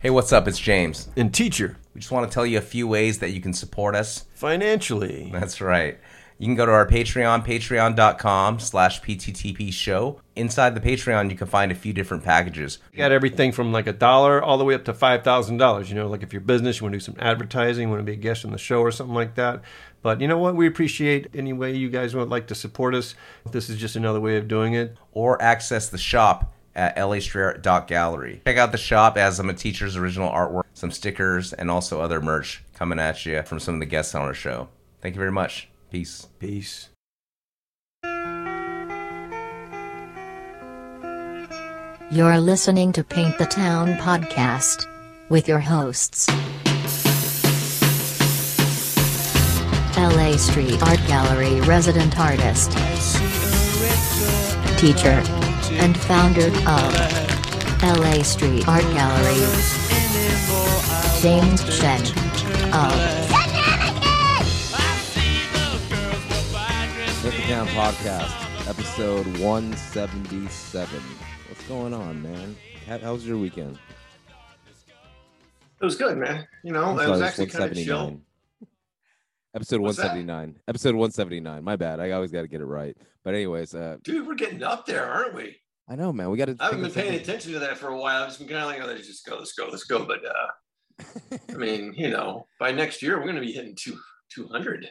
Hey, what's up? It's James. And teacher, We just want to tell you a few ways that you can support us. financially. That's right. You can go to our Patreon, patreon.com slash PTTP show. Inside the Patreon, you can find a few different packages. You got everything from like a dollar all the way up to five thousand dollars. You know, like if you're business, you want to do some advertising, you want to be a guest on the show or something like that. But you know what? We appreciate any way you guys would like to support us. This is just another way of doing it. Or access the shop at lastreetart.gallery. Check out the shop as some of Teacher's original artwork, some stickers, and also other merch coming at you from some of the guests on our show. Thank you very much. Peace. Peace. You're listening to Paint the Town podcast with your hosts. LA Street Art Gallery resident artist, teacher, and founder of LA Street Art Gallery, James Shen of Paint the Town Podcast, episode 177. What's going on, man? How, how was your weekend? It was good, man. You know, I'm it was actually kind of chill. Episode What's that? 179. Episode 179. My bad. I always got to get it right. But anyways, uh, Dude, we're getting up there, aren't we? I know, man. We got to. I haven't been paying attention to that for a while. I've just been kind of like, oh, let's just go, let's go, let's go. But uh, I mean, you know, by next year, we're going to be hitting two, 200.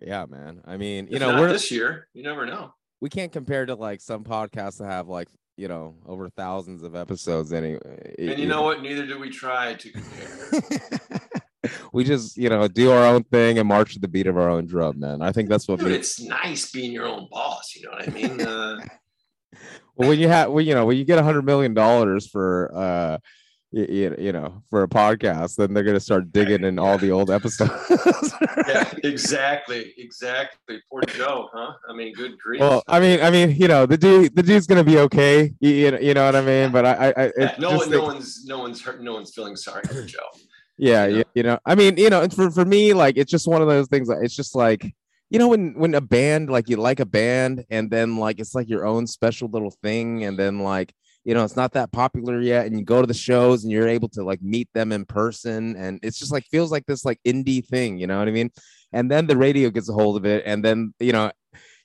Yeah, man. I mean, you If know, not we're this year. You never know. we can't compare to like some podcasts that have like you know over thousands of episodes anyway. And you know what? Neither do we try to compare. we just you know do our own thing and march to the beat of our own drum, man. I think that's what Dude, it's nice being your own boss. You know what I mean? Uh, well, when you have well, you know when you get a hundred million dollars for uh you, you know for a podcast then they're gonna start digging in all the old episodes yeah, exactly, exactly. Poor Joe, huh? I mean, good grief. well i mean i mean you know the dude the dude's gonna be okay you, you, know, what i mean but i i, Yeah, no, just one, no one's, no one's hurt. No one's feeling sorry for Joe. yeah you know? you, you know i mean you know for, for me like it's just one of those things like, it's just like you know when when a band like you like a band and then like it's like your own special little thing and then like you know it's not that popular yet and you go to the shows and you're able to like meet them in person and it's just like feels like this like indie thing you know what i mean? And then the radio gets a hold of it and then you know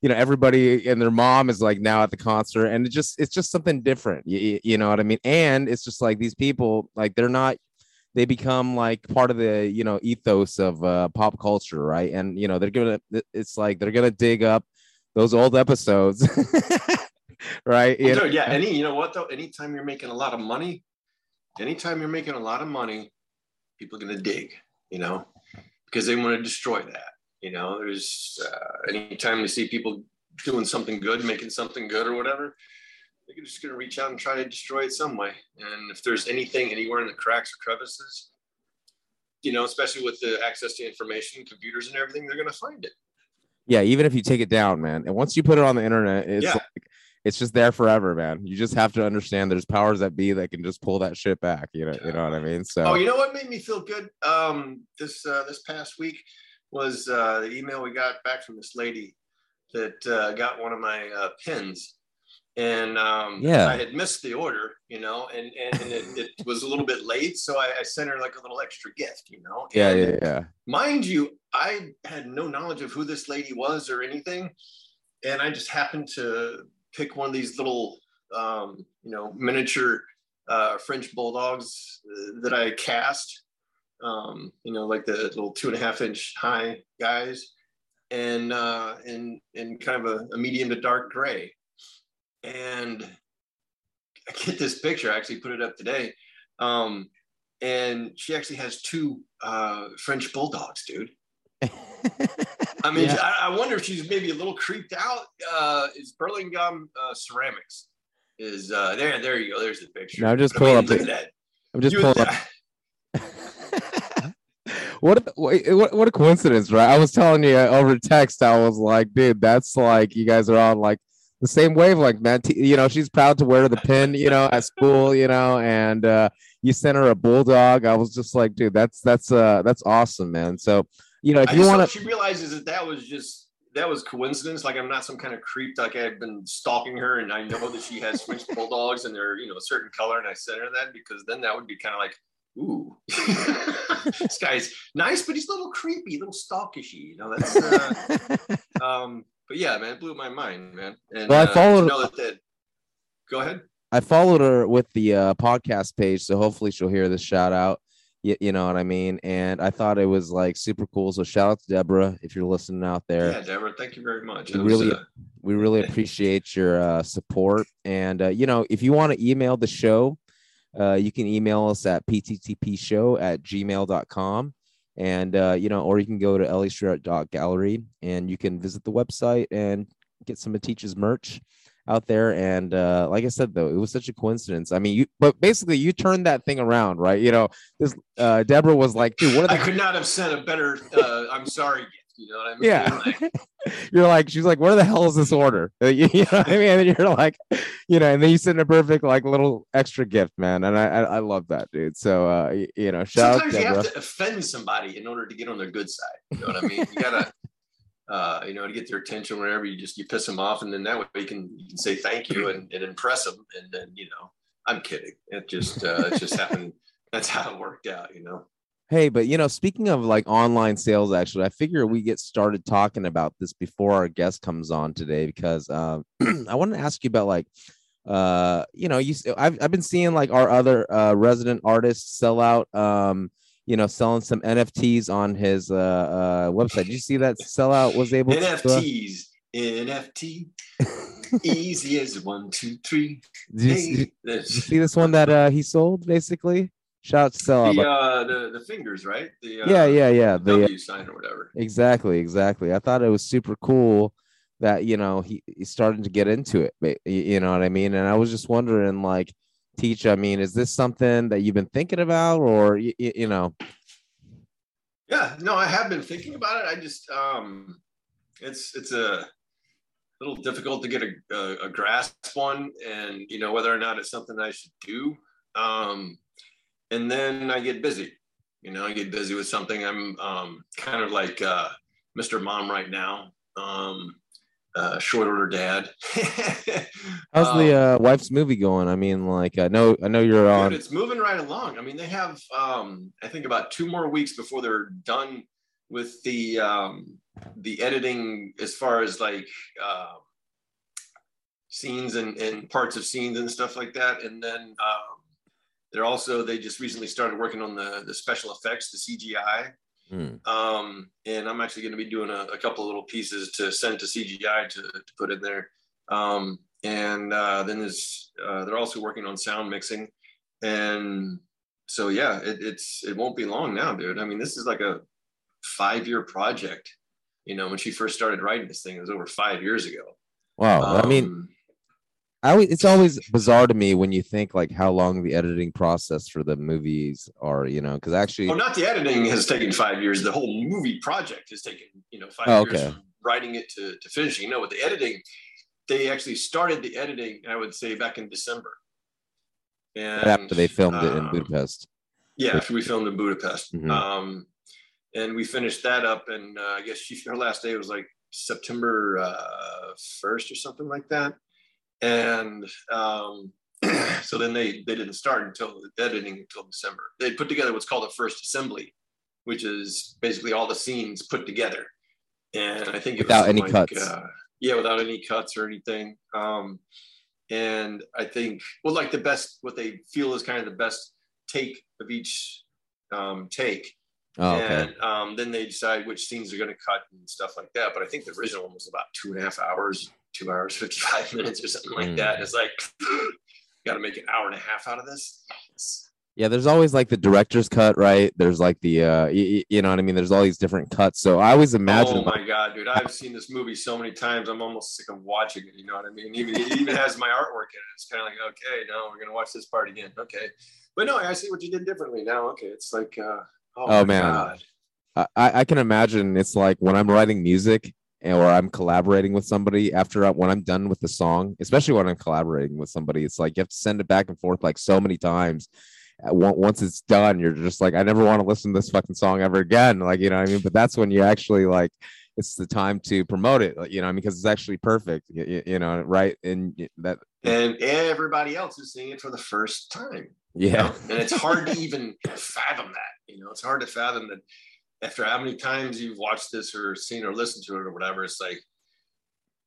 you know everybody and their mom is like now at the concert and it just it's just something different you, you know what i mean? And it's just like these people like they're not they become like part of the you know ethos of uh, pop culture right and you know they're gonna it's like they're gonna dig up those old episodes right Well, dude, yeah. Any, you know what though? Anytime you're making a lot of money, anytime you're making a lot of money, people are gonna dig, you know, because they want to destroy that. You know, there's uh, anytime you see people doing something good, making something good or whatever, they're just gonna reach out and try to destroy it some way. And if there's anything anywhere in the cracks or crevices, you know, especially with the access to information, computers and everything, they're gonna find it. yeah even if you take it down man and once you put it on the internet it's Yeah. like it's just there forever man you just have to understand there's powers that be that can just pull that shit back you know you know what i mean so Oh, you know what made me feel good um, this uh, this past week was uh, the email we got back from this lady that uh, got one of my uh, pins, and um, Yeah. I had missed the order, you know, and and, and it, it was a little bit late, so I, I sent her like a little extra gift, you know. yeah And yeah yeah mind you, I had no knowledge of who this lady was or anything, and I just happened to pick one of these little, um, you know, miniature uh, French bulldogs uh, that I cast, um, you know, like the little two and a half inch high guys, and uh, in in kind of a, a medium to dark gray, and I get this picture. I actually put it up today. Um, and she actually has two uh, French bulldogs, dude. I mean, Yeah. I, I wonder if she's maybe a little creeped out. Uh, is Burlingame uh, Ceramics? Is uh, there? There you go. There's the picture. Now I'm just But I mean, pulling up Look at that. i'm just You- pulling up what, a, what what a coincidence, right? I was telling you over text, I was like, dude, that's like you guys are on like the same wavelength, man. T- you know, she's proud to wear the pin, you know, at school, you know, and uh, you sent her a bulldog. I was just like, dude, that's that's uh that's awesome, man. So, you know, if I you want to, she realizes that that was just that was coincidence. Like I'm not some kind of creep. Like I've been stalking her, and I know that she has French bulldogs, and they're you know a certain color, and I sent her that because then that would be kind of like ooh, this guy's nice, but he's a little creepy, a little stalkishy. You know, that's. Uh, um, but yeah, man, it blew my mind, man. And Well, I uh, followed- that, that. Go ahead. I followed her with the uh, podcast page, so hopefully she'll hear this shout out. You, you know what I mean? And I thought it was like super cool. So shout out to Deborah if you're listening out there. Yeah, Deborah, thank you very much. We was, really- uh, We really appreciate your uh, support. And, uh, you know, if you want to email the show, uh, you can email us at pttpshow at gmail.com. And, uh, you know, or you can go to lastreetart.gallery and you can visit the website and get some of Teach's merch out there. And uh, like I said, though, it was such a coincidence. I mean, you, but basically, you turned that thing around, right? You know, this uh, Deborah was like, dude, what are I could not have sent a better uh, I'm sorry. You know what I mean? Yeah. Like, you're like, she's like, where the hell is this order? You, you know what I mean? And you're like, you know, and then you send a perfect like little extra gift, man. And I I, I love that, dude. So uh, y- you know, shout out sometimes you have to offend somebody in order to get on their good side. You know what I mean? You gotta, uh, you know, to get their attention. Whenever you just you piss them off, and then that way you can you can say thank you and, and impress them. And then you know, I'm kidding. It just uh, it just happened. That's how it worked out. You know. Hey, but you know, speaking of like online sales, actually, I figure we get started talking about this before our guest comes on today because um, I want to ask you about like, uh, you know, you I've I've been seeing like our other uh, resident artists sell out, um, you know, selling some NFTs on his uh, uh website. Did you see that sellout was able to? uh, NFTs, NFT, easy as one, two, three. did, you, Hey, see- did you see this one that uh he sold basically? Shout out to sellout. the, uh, the the fingers, right? The uh, yeah, yeah, yeah. The W sign or whatever. Exactly, exactly. I thought it was super cool that you know he, he's starting to get into it. You know what I mean? And I was just wondering, like, teach. I mean, is this something that you've been thinking about, or you, you know? Yeah, no, I have been thinking about it. I just um it's it's a little difficult to get a, a, a grasp on and you know whether or not it's something I should do. Um and then I get busy. You know, I get busy with something. I'm um kind of like uh Mr. Mom right now. Um uh short order dad. How's the Um, uh, wife's movie going? I mean, like, I know, I know you're Dude, on. it's moving right along. I mean, they have, um, I think, about two more weeks before they're done with the um, the editing, as far as like uh, scenes and, and parts of scenes and stuff like that. And then um, they're also they just recently started working on the the special effects, the CGI. Hmm. Um, and I'm actually going to be doing a, a couple of little pieces to send to CGI to, to put in there. Um, and uh, then there's uh, they're also working on sound mixing, and so yeah, it, it's it won't be long now, dude. I mean, this is like a five year project. You know, when she first started writing this thing, it was over five years ago. Wow. I mean, Um, I always, it's always bizarre to me when you think like how long the editing process for the movies are. You know, because actually, well, not the editing has taken five years. The whole movie project has taken you know five Oh, years okay. from writing it to, to finishing. No, with the editing, they actually started the editing. I would say back in December. And after they filmed it in um, Budapest. Yeah, after we filmed in Budapest. Mhm. Um, and we finished that up, and uh, I guess she, her last day was like September uh, 1st or something like that. And um, so then they, they didn't start until editing until December. They put together what's called a first assembly, which is basically all the scenes put together. And I think it was Without any like, cuts. Uh, yeah, without any cuts or anything. Um, and I think, well, like the best, what they feel is kind of the best take of each um, take. Oh, okay. And um, then they decide which scenes they're going to cut and stuff like that. But I think the original one was about two and a half hours, two hours, 55 minutes or something like Mm. that. It's like, got to make an hour and a half out of this. Yeah, there's always like the director's cut, right? There's like the uh y- y- you know what I mean? There's all these different cuts. So I always imagine oh like, my God, dude. I've seen this movie so many times. I'm almost sick of watching it. You know what I mean? Even, it even has my artwork in it. It's kind of like, okay, now we're going to watch this part again. Okay. But no, I see what you did differently now. Okay. It's like, uh, oh, Oh, man. God. I, I can imagine it's like when I'm writing music or I'm collaborating with somebody after I, when I'm done with the song, especially when I'm collaborating with somebody, it's like you have to send it back and forth like so many times. Uh, Once it's done, you're just like, I never want to listen to this fucking song ever again. Like, you know what I mean? But that's when you actually like, it's the time to promote it. You know, because it's actually perfect. You, you know, right? And that and everybody else is seeing it for the first time. Yeah, you know? and it's hard to even fathom that. You know, it's hard to fathom that after how many times you've watched this or seen or listened to it or whatever. It's like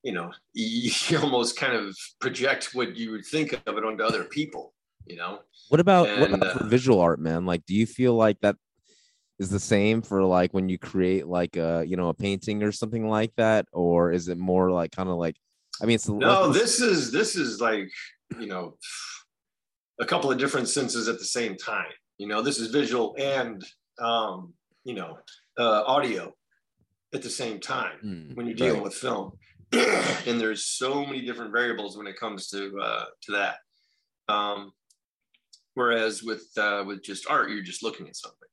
you know, you almost kind of project what you would think of it onto other people, you know. What about and, what about uh, visual art, man? Like, do you feel like that is the same for like when you create like a you know a painting or something like that, or is it more like kind of like? I mean, it's no. This is this is like you know a couple of different senses at the same time. You know, this is visual and um, you know uh, audio at the same time mm, when you're dealing right. with film. and there's so many different variables when it comes to uh, to that. Um, whereas with uh, with just art, you're just looking at something.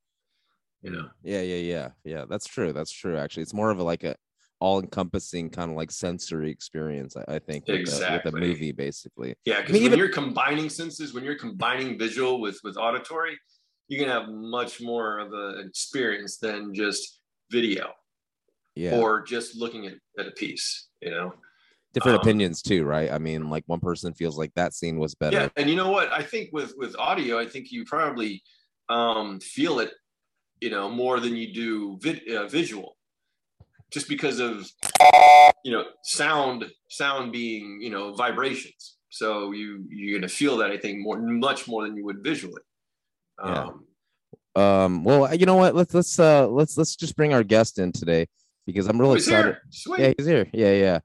You know. Yeah, yeah, yeah, yeah. That's true. That's true. Actually, it's more of a like a all-encompassing kind of like sensory experience. I, I think with, exactly. with a movie, basically. Yeah, because I mean, when even... you're combining senses, when you're combining visual with with auditory, you can have much more of an experience than just video yeah. or just looking at, at a piece you know different um, opinions too right i mean like one person feels like that scene was better yeah and you know what i think with with audio i think you probably um feel it you know more than you do vid- uh, visual just because of you know sound sound being you know vibrations so you you're gonna feel that i think more much more than you would visually um, yeah. um well you know what let's let's uh let's let's just bring our guest in today because I'm really oh, excited. Yeah, he's here. Yeah,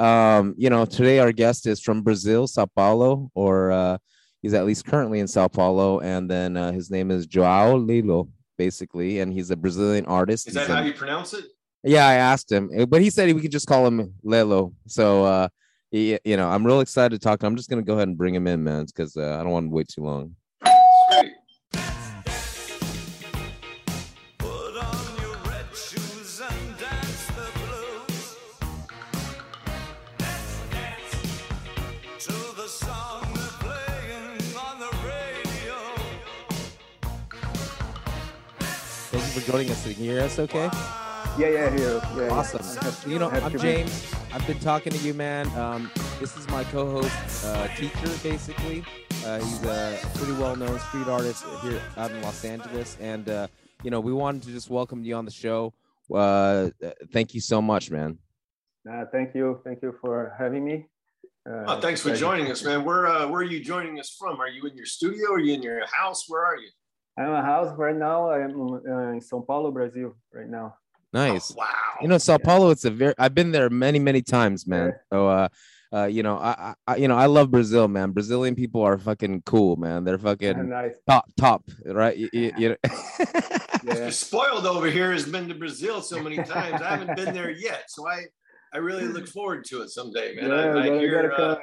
yeah. Um, you know, today our guest is from Brazil, Sao Paulo, or uh, he's at least currently in Sao Paulo, and then uh, his name is Joao Lilo, basically, and he's a Brazilian artist. Is that he's how a, you pronounce it? Yeah, I asked him, eh, but he said we could just call him Lelo. So, uh, he, you know, I'm real excited to talk. I'm just gonna go ahead and bring him in, man, because uh, I don't want to wait too long. Joining us. Can you hear us okay? Yeah, yeah, here. Yeah, awesome. Yeah. You know, I'm James. I've been talking to you, man. Um, this is my co-host, uh, teacher, basically. Uh, he's a pretty well-known street artist here out in Los Angeles, and uh, you know, we wanted to just welcome you on the show. Uh, thank you so much, man. Uh, thank you, thank you for having me. Uh, oh, thanks for joining us, man. Where uh, where are you joining us from? Are you in your studio? Are you in your house? Where are you? I'm a house right now. I'm uh, in São Paulo, Brazil, right now. Nice. Oh, wow. You know, Sao Paulo. It's a very. I've been there many, many times, man. Yeah. So, uh, uh, you know, I, I, you know, I love Brazil, man. Brazilian people are fucking cool, man. They're fucking nice. top, top, right? You, you, you know? yeah. You're spoiled over here. Has been to Brazil so many times. I haven't been there yet, so I, I really look forward to it someday, man. Yeah, I, I hear. Uh,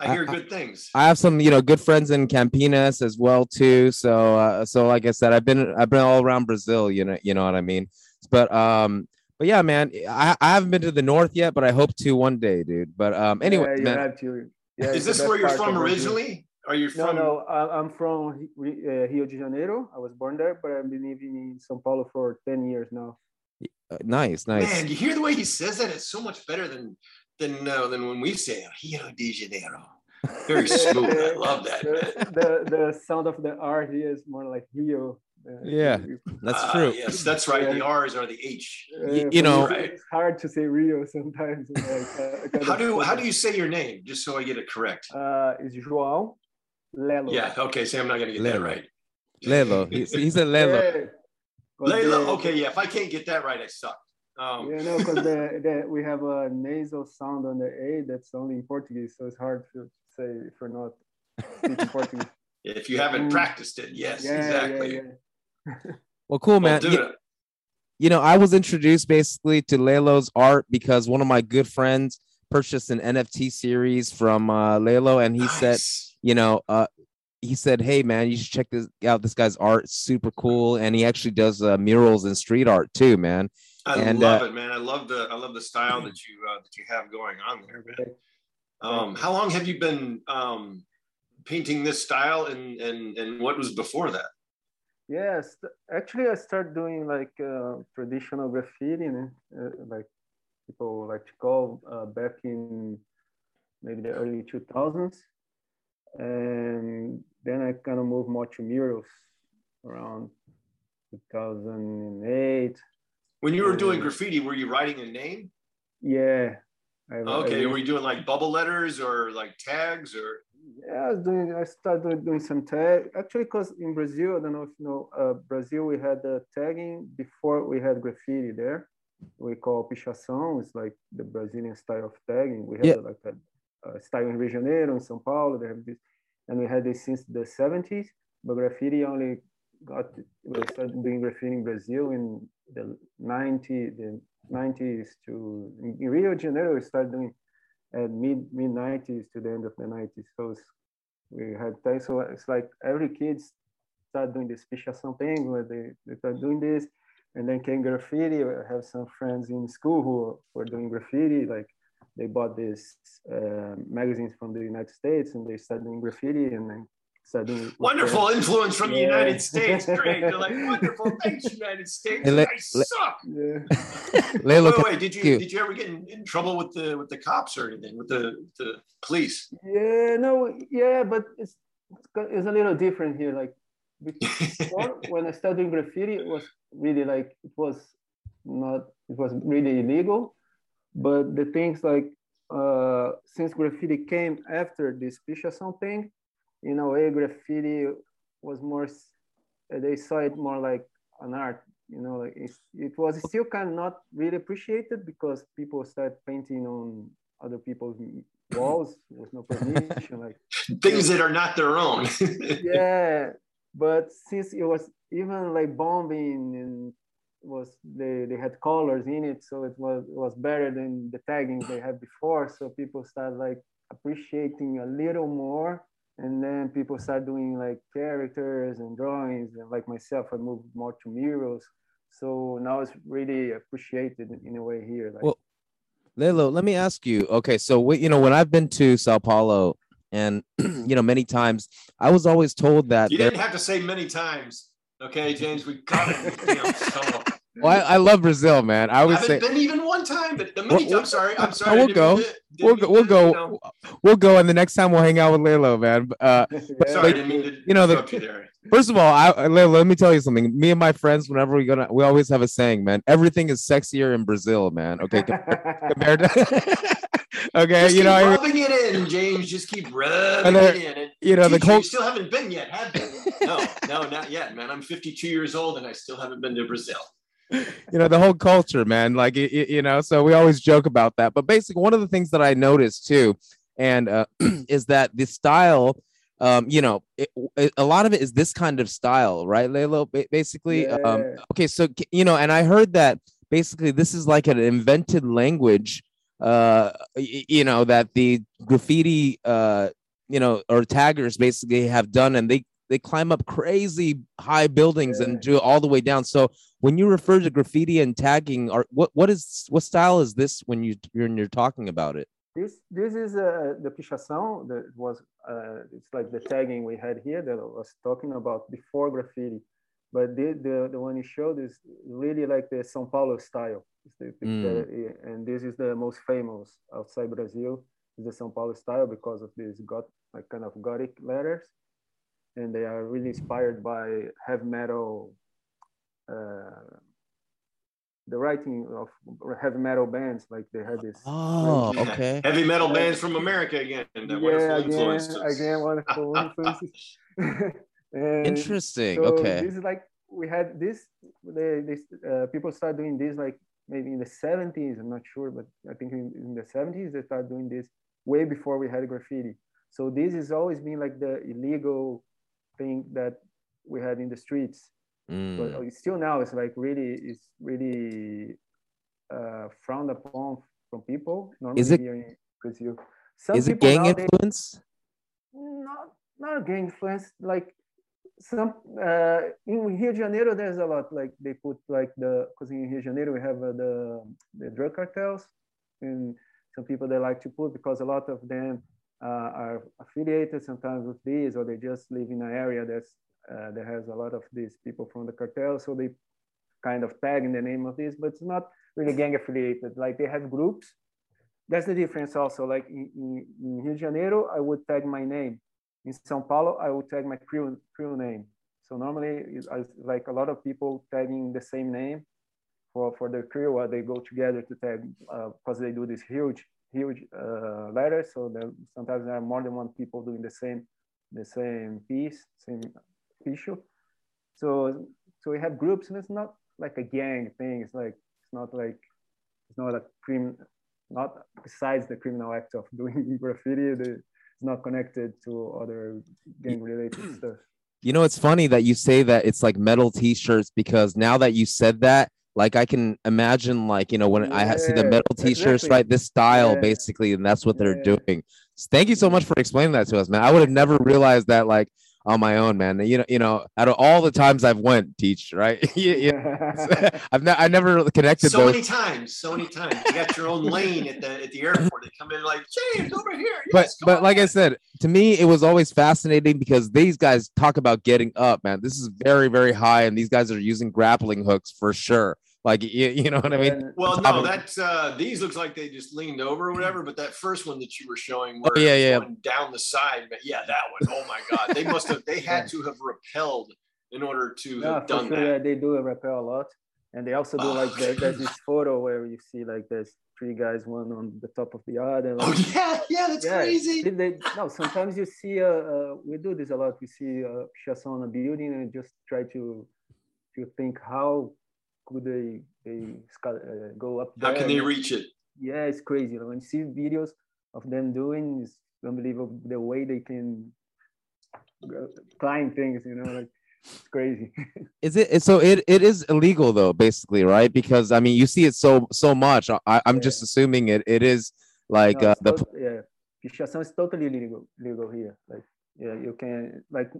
I hear good things. I have some, you know, good friends in Campinas as well too. So, uh, so like I said, I've been, I've been all around Brazil. You know, you know what I mean. But, um, but yeah, man, I, I haven't been to the north yet, but I hope to one day, dude. But um, anyway, yeah, man. To. Yeah, Is this where you're from originally? Are you from? No, no, I'm from uh, Rio de Janeiro. I was born there, but I've been living in São Paulo for ten years now. Uh, nice, nice. Man, you hear the way he says that? It's so much better than than uh, than when we say Rio de Janeiro. Very smooth. I love that. The, the, the sound of the R here is more like Rio. Uh, yeah, that's uh, true. Yes, that's right. Yeah. The R's are the H. Uh, you, you know, right. it's hard to say Rio sometimes. Like, uh, how do how do you say your name? Just so I get it correct. Uh, it's João Lelo. Yeah. Okay. So I'm not gonna get Lelo. that right. Lelo. He's, he's a Lelo. Lelo. Okay. Yeah. If I can't get that right, I suck. Um, yeah, no, because the, the, we have a nasal sound on the A that's only in Portuguese, so it's hard to say if you're not speaking Portuguese. If you haven't mm. practiced it, yes, yeah, exactly. Yeah, yeah. well, cool, man. Well, you, you, know, I was introduced basically to Lelo's art because one of my good friends purchased an NFT series from uh, Lelo, and he nice. said, you know, uh, he said, "Hey, man, you should check this out. This guy's art, it's super cool, and he actually does uh, murals and street art too, man." I and, love uh, it, man. I love the I love the style that you uh, that you have going on there, man. Um, how long have you been um, painting this style, and and and what was before that? Yes, actually, I started doing like uh, traditional graffiti, uh, like people like to call, uh, back in maybe the early 2000s. And then I kind of moved more to murals around 2008. When you were doing graffiti, were you writing a name? Yeah. I, Okay, I, were you doing like bubble letters or like tags or? Yeah, I was doing. I started doing, doing some tag. Actually, because in Brazil, I don't know if you know, uh, Brazil, we had the tagging before we had graffiti there. We call pichação. It's like the Brazilian style of tagging. We had Yeah. like a, a style in Rio de Janeiro, in São Paulo. They have this, and we had this since the 70s. But graffiti only got. We started doing graffiti in Brazil in the 90, the 90s to in Rio de Janeiro. We started doing at mid mid 90s to the end of the 90s. So we had time. So it's like every kid start doing this pichação thing where they, they start doing this. And then came graffiti. I have some friends in school who were doing graffiti. Like they bought these uh, magazines from the United States and they started doing graffiti and then started doing Wonderful their- influence from the United States. Great. They're like, wonderful. Thanks, United States. Hey, You let- guys suck. Yeah. Layla, Wait, can- wait, did you, you. did you ever get in, in trouble with the with the cops or anything with the the police? Yeah, no, yeah, but it's it's it's a little different here. Like before, when I started doing graffiti, it was really like it was not it was really illegal. But the things like uh, since graffiti came after this pichação thing, in a way, graffiti was more. Uh, they saw it more like an art. You know, like it's, it was still kind of not really appreciated because people started painting on other people's walls with no permission. like Things that are not their own. yeah, but since it was even like bombing and was they they had colors in it, so it was it was better than the tagging they had before. So people started like appreciating a little more, and then people start doing like characters and drawings. And like myself, I moved more to murals. So now it's really appreciated in a way here. Like, Well, Lelo, let me ask you. Okay, so we, you know, when I've been to Sao Paulo, and you know, many times, I was always told that. you there- didn't have to say many times. Okay, James, we got it. Damn, so- well, I, I love Brazil, man. I I always haven't say been even one time, but the many We'll- times. Sorry, I'm sorry. we'll I didn't go. didn't we'll go, we'll go, you know, we'll go, and the next time we'll hang out with Lelo, man. Uh, yeah. Sorry, I didn't mean to You know, the- you there. First of all, I, I- let, let me tell you something. Me and my friends, whenever we go to, we always have a saying, man. Everything is sexier in Brazil, man. Okay, compared to, okay, Just you know, keep I mean, rubbing it in, James. Just keep rubbing And there- it in. And you know, the teacher, you still haven't been yet, have you? No, no, not yet, man. I'm 52 years old and I still haven't been to Brazil. you know, the whole culture, man. Like, you know, so we always joke about that. But basically, one of the things that I noticed too, and uh, is that the style, um, you know, it, a lot of it is this kind of style, right, Lalo? Ba- Basically, um, okay, so you know, and I heard that basically this is like an invented language, uh, you know, that the graffiti, uh, you know, or taggers basically have done, and they they climb up crazy high buildings and do it all the way down. So when you refer to graffiti and tagging, or what what is what style is this when you when you're talking about it? This this is uh, the pichação that was uh, it's like the tagging we had here that I was talking about before graffiti, but the the, the one you showed is really like the São Paulo style, the- Mm. the- and this is the most famous outside Brazil is the São Paulo style because of these got like kind of Gothic letters, and they are really inspired by heavy metal. Uh, the writing of heavy metal bands, like they had this. Oh, writing- okay. Heavy metal bands from America again. Yeah, again, again, wonderful influences. Interesting. so Okay. This is like we had this. The this uh, people start doing this like maybe in the 70s. I'm not sure, but I think in, in the 70s they started doing this way before we had graffiti. So this has always been like the illegal thing that we had in the streets. Mm. But uh, still now it's like really it's really uh, frowned upon from people. Normally Is it- here in Brazil. Some Is it gang nowadays- influence? not not gang influence like some uh in rio de janeiro there's a lot like they put like the because in rio de janeiro we have uh, the the drug cartels and some people they like to put because a lot of them uh, are affiliated sometimes with these or they just live in an area that's uh, has a lot of these people from the cartel so they kind of tag in the name of this, but it's not really gang affiliated. Like they have groups. That's the difference also. Like in, in, in Rio de Janeiro, I would tag my name. In São Paulo, I would tag my crew, crew name. So normally, it's like a lot of people tagging the same name for, for the crew, or they go together to tag because uh, they do this huge, huge uh, letters. So sometimes there are more than one people doing the same, the same piece, same issue. So so we have groups, and it's not like a gang thing. It's like it's not like it's not a crime, not besides the criminal act of doing graffiti. It's not connected to other gang related stuff. You know, it's funny that you say that it's like metal t-shirts because now that you said that, like I can imagine, like you know, when yeah, I see the metal t-shirts, exactly. right? This style, yeah. basically, and that's what yeah. they're doing. Thank you so much for explaining that to us, man. I would have never realized that, like on my own, man. You know, you know, out of all the times I've went teach, right? yeah, I've ne- I never connected so those. many times, so many times. You got your own lane at the at the airport. They come in like James over here. Yes, but but like I said, to me, it was always fascinating because these guys talk about getting up, man. This is very very high, and these guys are using grappling hooks for sure. Like you, you know what I mean? Well, no, that's uh these looks like they just leaned over or whatever, but that first one that you were showing where oh, yeah, yeah. down the side, but yeah, that one. Oh my god. They must have they had to have repelled in order to yeah, have done sure, that. They do a repel a lot. And they also do oh, like there, there's this photo where you see like there's three guys, one on the top of the other. Like, oh yeah, yeah, that's yeah, crazy. They, no, sometimes you see uh, uh, we do this a lot. We see a uh, on a building and just try to to think how could they they uh, go up there? How can they reach it? Yeah, it's crazy. When you see videos of them doing, it's unbelievable the way they can climb things. You know, like it's crazy. is it so? It it is illegal though, basically, right? Because I mean, you see it so so much. I, I'm yeah. just assuming it it is like no, uh, the tot- yeah. Pichação is totally legal legal here. Like yeah, you can like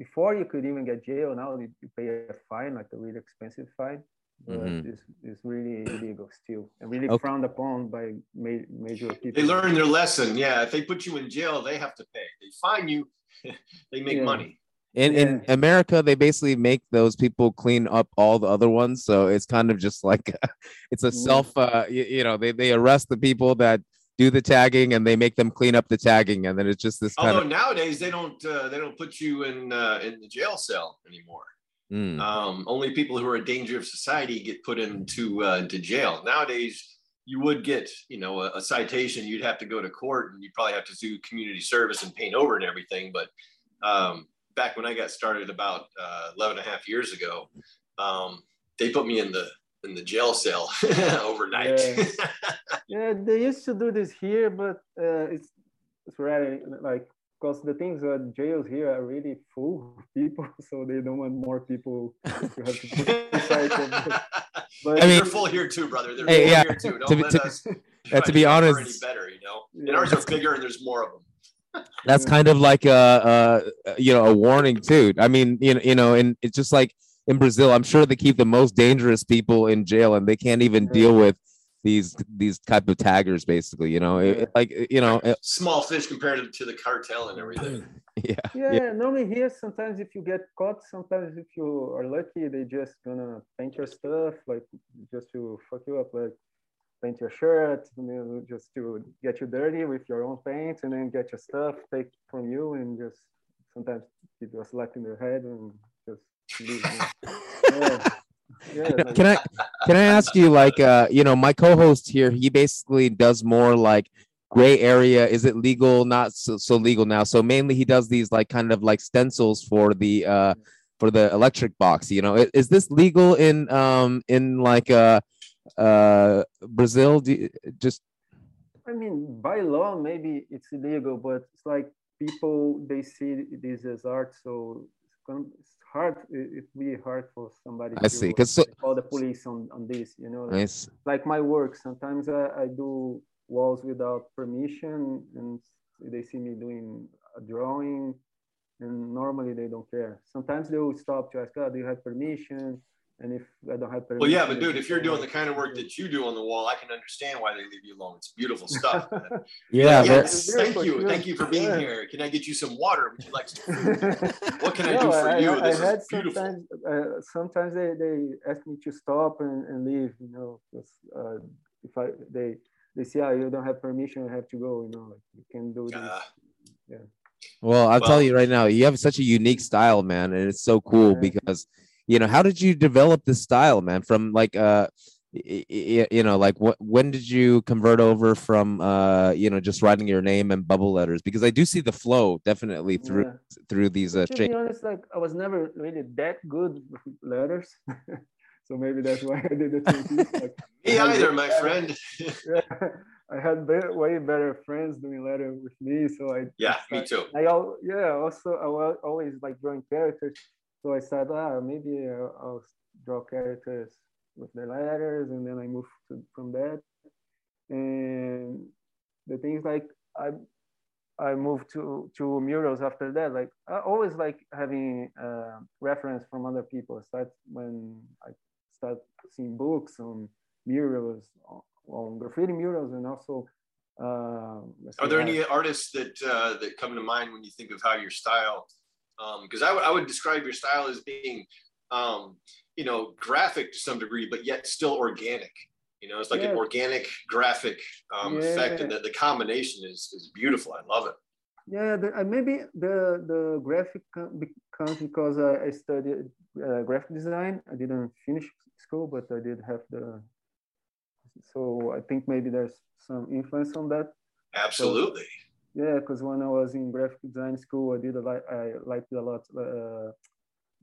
before you could even get jail. Now you pay a fine, like a really expensive fine. Mm-hmm. it's, it's really illegal still and really okay. frowned upon by ma- major people. They learn their lesson. Yeah, if they put you in jail, they have to pay. They fine you, they make yeah. money. In yeah. in America, they basically make those people clean up all the other ones. So it's kind of just like it's a self. Uh, you, you know, they they arrest the people that do the tagging and they make them clean up the tagging. And then it's just this although of... nowadays they don't uh, they don't put you in uh, in the jail cell anymore. Mm. um, only people who are a danger of society get put into uh, to jail. Nowadays you would get you know a, a, citation. You'd have to go to court and you'd probably have to do community service and paint over and everything. But um, back when i got started about uh, 11 and a half years ago um, they put me in the in the jail cell overnight. Yeah. yeah. they used to do this here, but uh, it's it's really like because the things that jails here are really full of people, so they don't want more people to have to put inside But I mean, they're full here too, brother. They're hey, full yeah, here too. Don't to, let to, us uh, to be honest, any better, you know. Yeah. And ours are bigger, and there's more of them. That's kind of like a, a, you know a warning too. I mean, you know, you know, and it's just like in Brazil, I'm sure they keep the most dangerous people in jail, and they can't even deal with these these type of taggers. Basically, you know, it, like you know, it, small fish compared to the cartel and everything. Yeah, yeah, yeah. Normally here, sometimes if you get caught, sometimes if you are lucky, they just gonna paint your stuff, like just to fuck you up, like paint your shirt, you know, just to get you dirty with your own paint, and then get your stuff, take from you, and just sometimes give you a slap in the head and just yeah. Yeah, can I can I ask you like uh you know my co-host here he basically does more like gray area. Is it legal? Not so, so legal now. So mainly he does these like kind of like stencils for the uh for the electric box you know. Is, is this legal in um in like uh uh Brazil? Do you, just I mean by law maybe it's illegal but it's like people they see this as art so it's hard it, would be hard for somebody i see because so, call the police on, on this you know like, like my work sometimes I, I do walls without permission and they see me doing a drawing and normally they don't care. Sometimes they will stop to ask oh do you have permission And if I don't have Well, yeah, but dude, if you're doing the kind of work that you do on the wall, I can understand why they leave you alone. It's beautiful stuff. man. Yeah, yes, but- thank you, thank you for being Yeah. here. Can I get you some water? Would you like some food? What can I do for you? I, This is had beautiful. sometimes, uh, sometimes they, they ask me to stop and, and leave, you know, 'cause, uh, if I, they, they say, oh, you don't have permission, I have to go, you know, like you can do this. Uh, Well, I'll Well- tell you right now, you have such a unique style, man, and it's so cool Yeah. because you know how did you develop this style, man? From like uh, y- y- you know, like what when did you convert over from uh, you know, just writing your name and bubble letters? Because I do see the flow definitely through Yeah. through these uh, to cha- be honest, like I was never really that good with letters. so maybe that's why I did the tweeties. Like, me I had either, way my better- friend. yeah, I had be- way better friends doing letter with me. So I yeah, me I- too. I al- yeah, also I was always like drawing characters. So I said, ah, maybe I'll, I'll draw characters with the letters, and then I moved to, from that. And the things like I I moved to to murals after that. Like I always like having uh, reference from other people. Start when I start seeing books on murals, on, on graffiti murals, and also. Uh, Are there uh, any artists that uh, that come to mind when you think of how your style? Because I would would describe your style as being, um, you know, graphic to some degree, but yet still organic. You know, it's like an organic graphic um, effect, and Yeah. the, the combination is is beautiful. I love it. Yeah, the, uh, maybe the the graphic comes because I, I studied uh, graphic design. I didn't finish school, but I did have the. So I think maybe there's some influence on that. Absolutely. Yeah, because when I was in graphic design school, I did a lot. I liked a lot uh,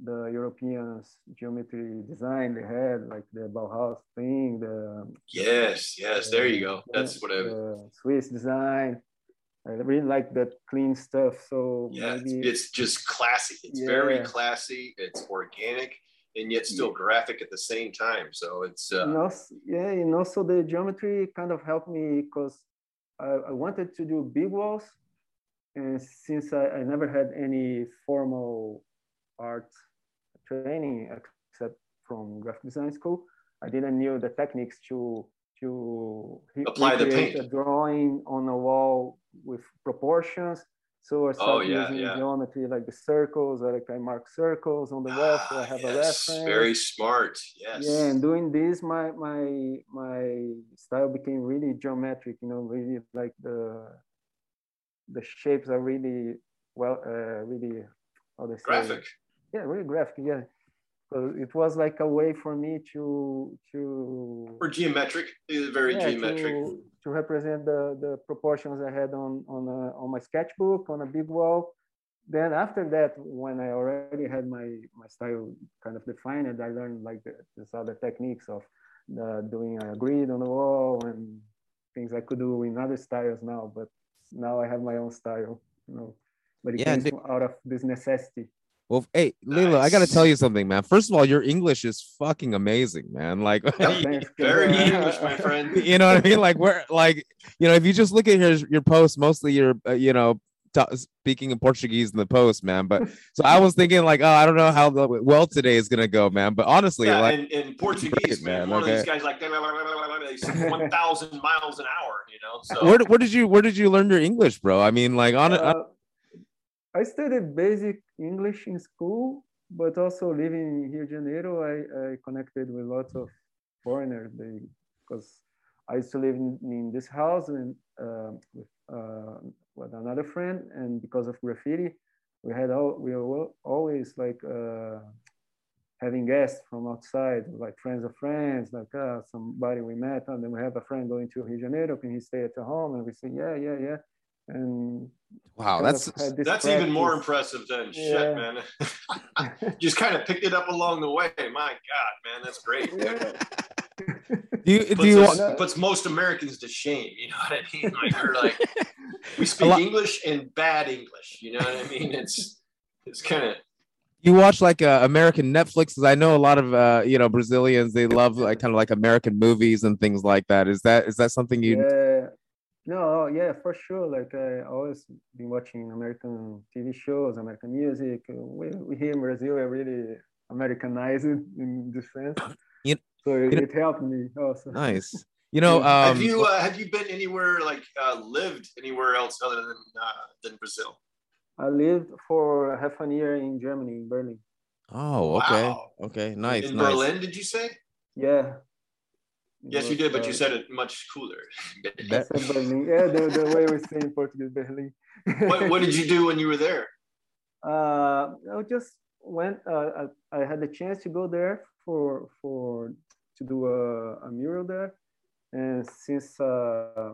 the European geometry design they had, like the Bauhaus thing, the Yes, yes. There you go. That's what I. the Swiss design. I really like that clean stuff. So Yeah, it's, maybe it's just classy. It's very classy. It's organic, and yet still graphic at the same time. So it's uh, and also, yeah, and also the geometry kind of helped me because I, I wanted to do big walls, and since I, I never had any formal art training except from graphic design school, I didn't know the techniques to to Apply the paint. a drawing on a wall with proportions. So I started Oh, yeah, using yeah. geometry like the circles, or like I mark circles on the wall, so I ah, have a reference. very smart. Yes. Yeah, and doing this, my my my style became really geometric. You know, really like the the shapes are really well, uh, really how they say graphic. Yeah, really graphic. Yeah, so it was like a way for me to to Or geometric. Very yeah, geometric. to, to represent the the proportions I had on on a, on my sketchbook on a big wall. Then after that, when I already had my my style kind of defined, I learned like the, these other techniques of uh, doing a grid on the wall and things I could do in other styles now. But now I have my own style, you know. But it Yeah, came out of this necessity. Well, hey, Lilo, I gotta tell you something, man. First of all, your English is fucking amazing, man. Like, Very English, my friend. you know what I mean? Like, we're like, you know, if you just look at your your posts, mostly you're, uh, you know, ta- speaking in Portuguese in the post, man. But so I was thinking, like, oh, I don't know how the well today is gonna go, man. But honestly, Yeah, like, in, in Portuguese, Great, man, man, one of these guys like 1,000 miles an hour, you know. So where where did you where did you learn your English, bro? I mean, like, on, on Uh, I studied basic English in school, but also living in Rio de Janeiro, I, I connected with lots of foreigners because I used to live in, in this house and uh, with, uh, with another friend, and because of graffiti, we had all we were always like uh, having guests from outside, like friends of friends, like uh, somebody we met, and then we have a friend going to Rio de Janeiro, can he stay at the home? And we say, yeah, yeah, yeah. And wow, kind that's of that's even more impressive than Yeah. shit, man. Just kind of picked it up along the way. My God, man, that's great. Yeah. do you do Puts, you us- want- puts most Americans to shame. You know what I mean? Like we're like we speak lot- English and bad English. You know what I mean? It's it's kind of you watch like uh, American Netflix? 'Cause I know a lot of uh, you know Brazilians. They love like kind of like American movies and things like that. Is that is that something you? yeah. No, yeah, for sure. Like I always been watching American TV shows, American music. We, we here in Brazil are really Americanized in this sense. You- so it, you know- it helped me also. Nice. You know, um, have you uh, have you been anywhere like uh, lived anywhere else other than uh, than Brazil? I lived for half a year in Germany, in Berlin. oh, okay, Wow. okay, nice, in nice. Berlin, did you say? Yeah. It Yes, you did, but you uh, said it much cooler. I Berlin. Yeah, the, the way we say in Portuguese, Berlin. what, what did you do when you were there? uh, I just went. Uh, I, I had the chance to go there for for to do a, a mural there, and since uh,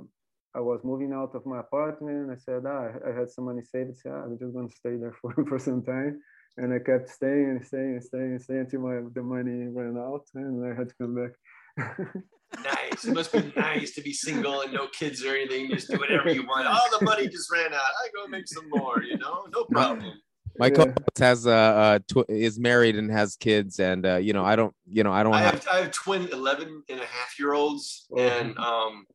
I was moving out of my apartment, I said ah, I, I had some money saved. I said, ah, I'm just going to stay there for, for some time, and I kept staying and staying and staying and staying until my the money ran out, and I had to come back. Nice. It must be nice to be single and no kids or anything. Just do whatever you want. Oh, the money just ran out. I go make some more. You know, no problem. My Yeah. co-host has uh, uh tw- is married and has kids, and uh, you know, I don't, you know, I don't I have. have I have twin 11 and a half year olds, and um,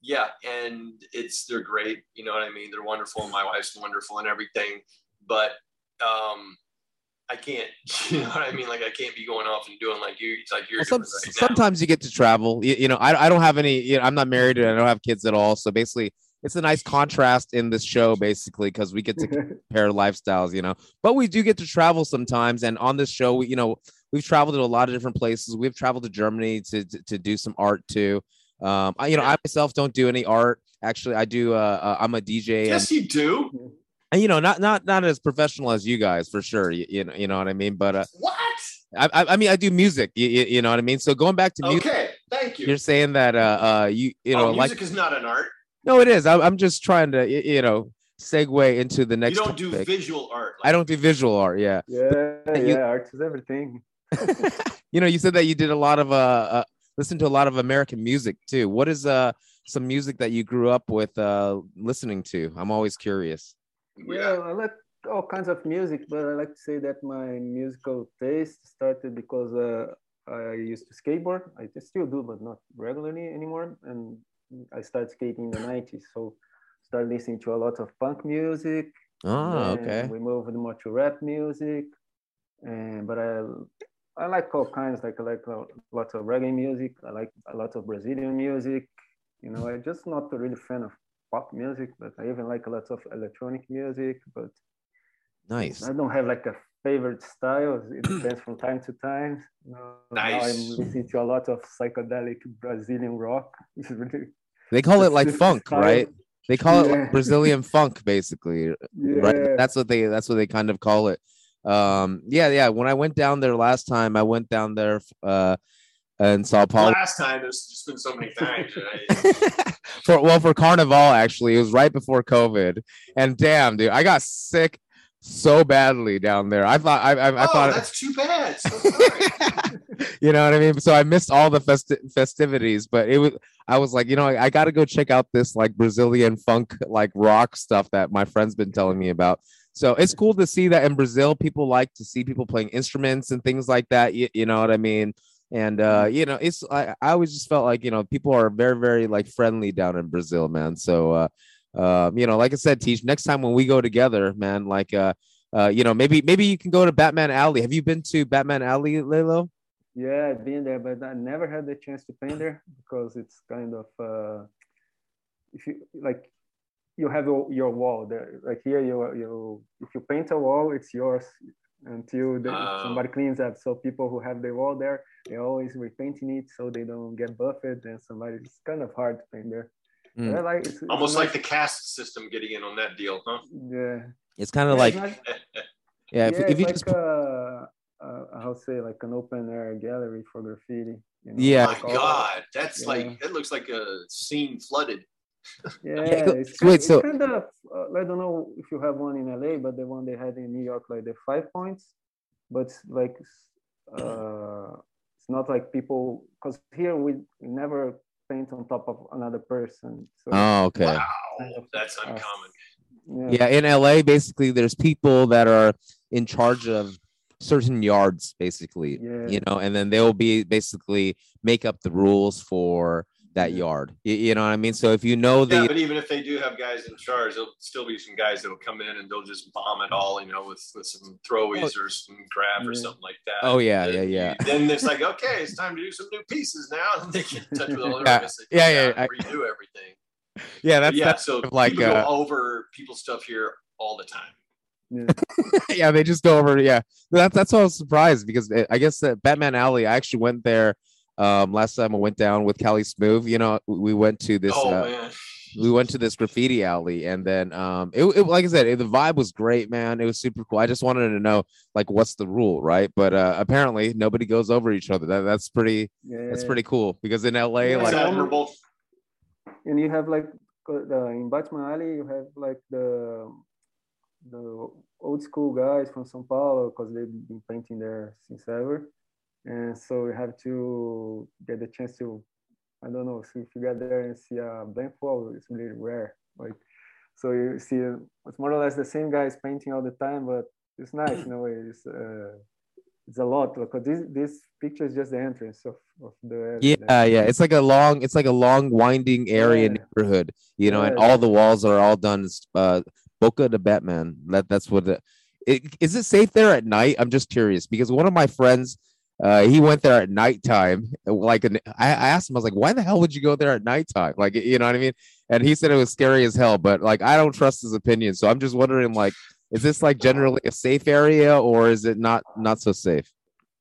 yeah, and it's they're great. You know what I mean? They're wonderful. My wife's wonderful and everything, but um, I can't. You know what I mean? Like I can't be going off and doing like you. It's like you're Well, some, doing right now. sometimes you get to travel. You, you know, I, I don't have any. You know, I'm not married and I don't have kids at all. So basically, it's a nice contrast in this show, basically, because we get to compare lifestyles. You know, but we do get to travel sometimes. And on this show, we, you know, we've traveled to a lot of different places. We've traveled to Germany to to, to do some art too. Um, I, you know, I myself don't do any art. Actually, I do. Uh, uh, I'm a DJ. and- Yes, you do. And you know not not not as professional as you guys for sure you, you know you know what i mean but uh What? I, I I mean i do music you, you, you know what i mean so going back to music Okay, thank you. you're saying that uh uh you you know oh, like music is not an art. no it is I'm, I'm just trying to you know segue into the next you don't do visual art. i don't do visual art yeah yeah, you- yeah, art is everything. you know you said that you did a lot of uh, uh listen to a lot of american music too what is uh some music that you grew up with uh listening to i'm always curious Yeah, I like all kinds of music, but I like to say that my musical taste started because uh, I used to skateboard. I still do, but not regularly anymore. And I started skating in the 90s. So started listening to a lot of punk music. oh okay We moved more to rap music. And but I I like all kinds, like I like a lot of reggae music. I like a lot of Brazilian music. You know, I'm just not a really fan of pop music, but I even like a lot of electronic music. But nice I don't have like a favorite style. It depends from time to time. You know, Now Nice. I'm listening to a lot of psychedelic Brazilian rock. It's really they call it like funk style. right they call it like brazilian funk basically Yeah. right that's what they that's what they kind of call it um yeah yeah when i went down there last time i went down there uh in sao paulo Last time, there's just been so many times. and for well for carnival actually it was right before covid and damn dude i got sick so badly down there i thought i i, I oh, thought that's too bad. So sorry. you know what i mean so i missed all the festi- festivities but it was i was like you know i, I got to go check out this like brazilian funk like rock stuff that my friend's been telling me about so it's cool to see that in brazil people like to see people playing instruments and things like that you, you know what i mean and uh you know it's I, I always just felt like you know people are very very like friendly down in brazil man. So uh um you know like i said teach next time when we go together man like uh uh you know maybe maybe you can go to batman alley. Have you been to batman alley lilo Yeah, I've been there, but I never had the chance to paint there because it's kind of uh, if you like you have your, your wall there. Like here, you you if you paint a wall, it's yours until the, somebody cleans up. So people who have the wall there, they always repainting it so they don't get buffed And somebody, it's kind of hard to paint there. Mm. But like it's, it's Almost a like nice- the caste system getting in on that deal, huh? yeah. it's kind of Yeah, like it's yeah if, yeah, if you like just uh, uh, how to say like an open air gallery for graffiti. You know, Yeah. My God, that's Yeah. like it looks like a scene flooded. Yeah, Yeah, it's, wait, kind, so- kind of uh, I don't know if you have one in LA, but the one they had in New York, like the Five Pointz, but like uh, it's not like people because here we we never paint on top of another person. So oh okay Wow, kind of, that's uh, uncommon. yeah in la basically there's people that are in charge of certain yards basically Yeah. you know and then they'll be basically make up the rules for that yard. You, you know what I mean? So if you know the Yeah, but even if they do have guys in charge, there'll still be some guys that'll come in and they'll just bomb it all, you know, with, with some throwies or some crab or something like that. Oh, yeah, yeah, yeah. you- Then it's like, okay, it's time to do some new pieces now. And they get in touch with all the Yeah, yeah, yeah, I- Redo everything. yeah, But that's yeah, that's so like, people uh, go over people's stuff here all the time. Yeah. yeah, they just go over. Yeah, that's that's why I was surprised because uh, I guess that Batman Alley. I actually went there um last time I went down with Kelly Smooth. You know, we went to this. oh uh, man. we went to this graffiti alley and then um it, it like i said it, the vibe was great man it was super cool i just wanted to know like what's the rule right but uh apparently nobody goes over each other that, that's pretty yeah. that's pretty cool because in la Yeah, like so- admirable. and you have like the in Batman Alley, you have like the the old school guys from São Paulo because they've been painting there since ever, and so you have to get the chance to, I don't know, so if you get there and see a blank wall, it's really rare. Like, so you see it's more or less the same guys painting all the time, but it's nice in a way. It's uh, it's a lot because this this picture is just the entrance of, of the yeah yeah it's like a long it's like a long winding area Yeah. neighborhood you know and Yeah. all the walls are all done uh Beco do Batman that that's what the it, is it safe there at night i'm just curious because one of my friends uh he went there at nighttime like an, I, I asked him i was like why the hell would you go there at nighttime like you know what i mean and he said it was scary as hell but like i don't trust his opinion so i'm just wondering like is this like generally a safe area or is it not not so safe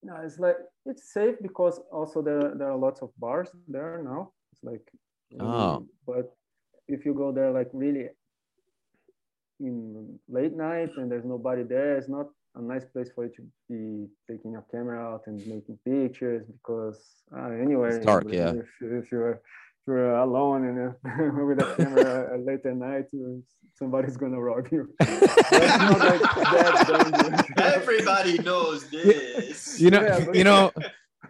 No, it's like it's safe because also there there are lots of bars there now. It's like Oh. but if you go there like really in late night and there's nobody there, it's not a nice place for you to be taking your camera out and making pictures because uh, anywhere It's dark, yeah. if, if you're if you're alone and uh, with a camera uh, late at night, somebody's gonna rob you. That's not like that. Everybody knows this. you know Yeah, but- you know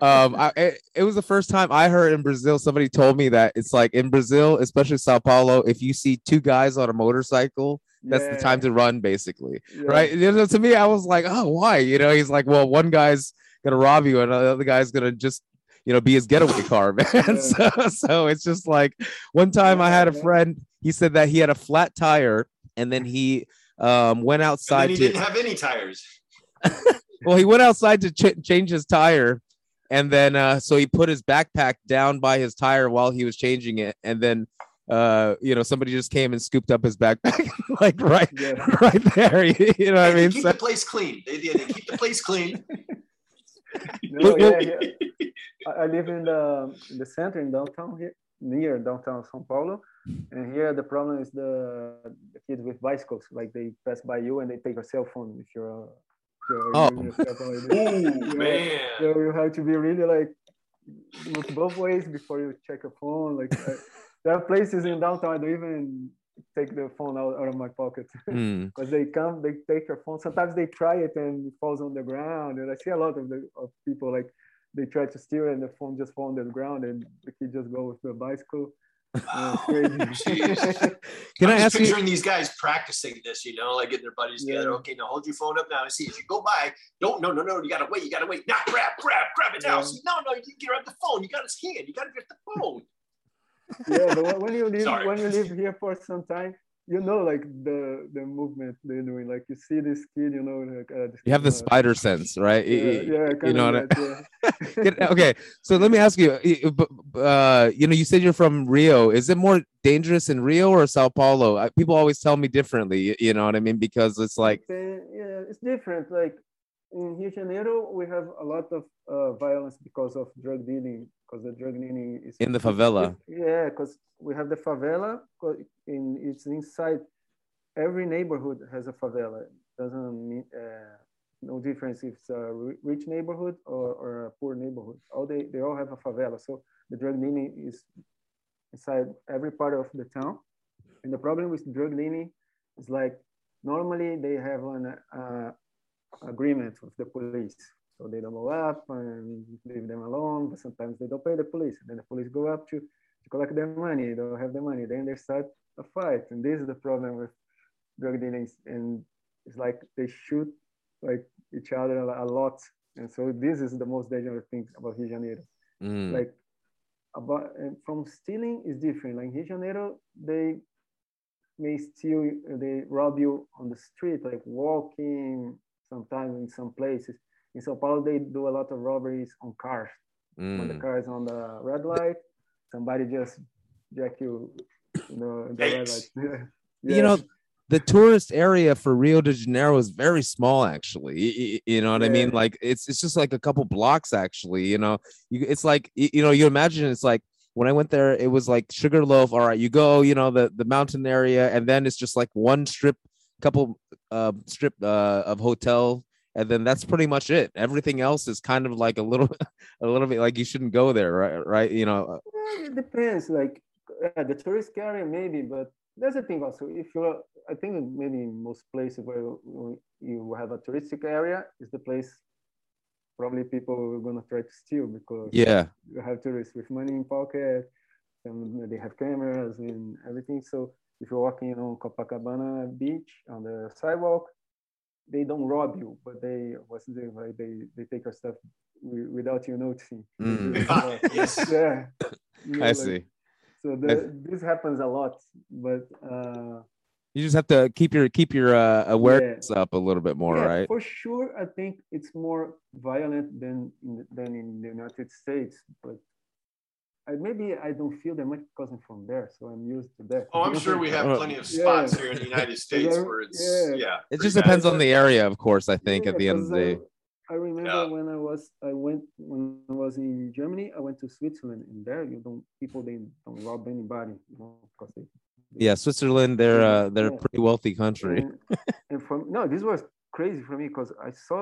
um I, it, it was the first time i heard in brazil somebody told me that it's like in brazil especially sao paulo if you see two guys on a motorcycle that's the time to run basically Yeah. right you know, to me i was like oh why you know he's like well one guy's gonna rob you and the other guy's gonna just you know be his getaway car man Yeah. so, so it's just like one time i had a friend he said that he had a flat tire and then he um went outside he to didn't have any tires. well, he went outside to ch- change his tire, and then uh, so he put his backpack down by his tire while he was changing it, and then uh, you know somebody just came and scooped up his backpack like right, Yeah. right there. You know what I mean? keep So- the place clean. They, they, they keep the place clean. No, yeah, yeah. I I live in the in the center in downtown here, near downtown São Paulo, and here the problem is the, the kids with bicycles. Like they pass by you and they take your cell phone if you're. If you're Oh. using your cell phone like this. Ooh, Yeah. man. So you have to be really like look both ways before you check your phone. Like uh, there are places in downtown I don't even take the phone out, out of my pocket. Hmm. because they come, they take your phone. Sometimes they try it and it falls on the ground. And I see a lot of the of people like they try to steal and the phone just fall on the ground and the kid just go with the bicycle. It's crazy. Jeez. Can I'm I just ask you? picturing these guys practicing this, you know, like getting their buddies together. Okay, now hold your phone up now. See, as you go by, don't, no, no, no, you gotta wait, you gotta wait. Now grab, grab, grab it now. Yeah. See, no, no, you get grab the phone. You gotta scan. You gotta get the phone. yeah, but when- when you live Sorry. when you live here for some time, you know like the the movement they're doing. Like you see this kid, you know, like uh, You have the uh, spider sense, right? Yeah, Y- y- yeah, you know what that, yeah. Okay, so let me ask you. y- y- b- b- Uh, you know, you said you're from Rio. Is it more dangerous in Rio or Sao Paulo? People always tell me differently. You know what I mean? Because it's like, yeah, it's different. Like in Rio de Janeiro, we have a lot of uh, violence because of drug dealing. Because the drug dealing is In the favela. Yeah, because we have the favela. In it's inside. Every neighborhood has a favela. Doesn't mean uh, no difference if it's a rich neighborhood or, or a poor neighborhood. All they they all have a favela. So the drug dealing is inside every part of the town. And the problem with drug dealing is like normally they have an uh, agreement with the police. So they don't go up and leave them alone, but sometimes they don't pay the police. And then the police go up to, to collect their money. They don't have the money. Then they start a fight. And this is the problem with drug dealing. And it's like they shoot like each other a lot. And so this is the most dangerous thing about Rio de Janeiro mm, like about and from stealing is different. Like in Rio de Janeiro, they may steal, they rob you on the street, like walking. Sometimes in some places. In Sao Paulo, they do a lot of robberies on cars. When the Mm. car is on the red light, somebody just jack you, you know, the red Thanks. light. You know, the tourist area for Rio de Janeiro is very small, actually. Y- y- You know what I mean? Like it's it's just like a couple blocks, actually. You know, you, it's like y- you know, you imagine it's like when I went there, it was like Sugarloaf. All right, you go, you know, the the mountain area, and then it's just like one strip, couple uh strip uh of hotel. And then that's pretty much it. Everything else is kind of like a little, a little bit like you shouldn't go there, right? Right? You know, uh, Well, it depends. Like yeah, the tourist area, maybe, but that's the thing also. If you're, I think maybe in most places where you- you have a touristic area, is the place probably people are gonna try to steal because yeah, you have tourists with money in pocket, and they have cameras and everything. So if you're walking on Copacabana beach on the sidewalk, they don't rob you, but they what's the like they they take your stuff without you noticing. Mm. do it a lot. Yes. Yeah. You know, I like- see. So the, this happens a lot, but uh, You just have to keep your keep your uh, awareness up a little bit more, yeah, right? For sure, I think it's more violent than in, than in the United States, but I, maybe I don't feel that much because I'm from there, so I'm used to that. Oh, I'm sure we have Uh, plenty of Yeah. spots here in the United States where it's yeah. yeah. It pretty just bad. depends on the area, of course. I think at the end of the day. I, I remember Yeah. when I was I went when I was in Germany, I went to Switzerland, and there you don't people they don't rob anybody, you know, because they. Yeah, Switzerland, they're uh, they're a pretty wealthy country. And, and from no, this was crazy for me because I saw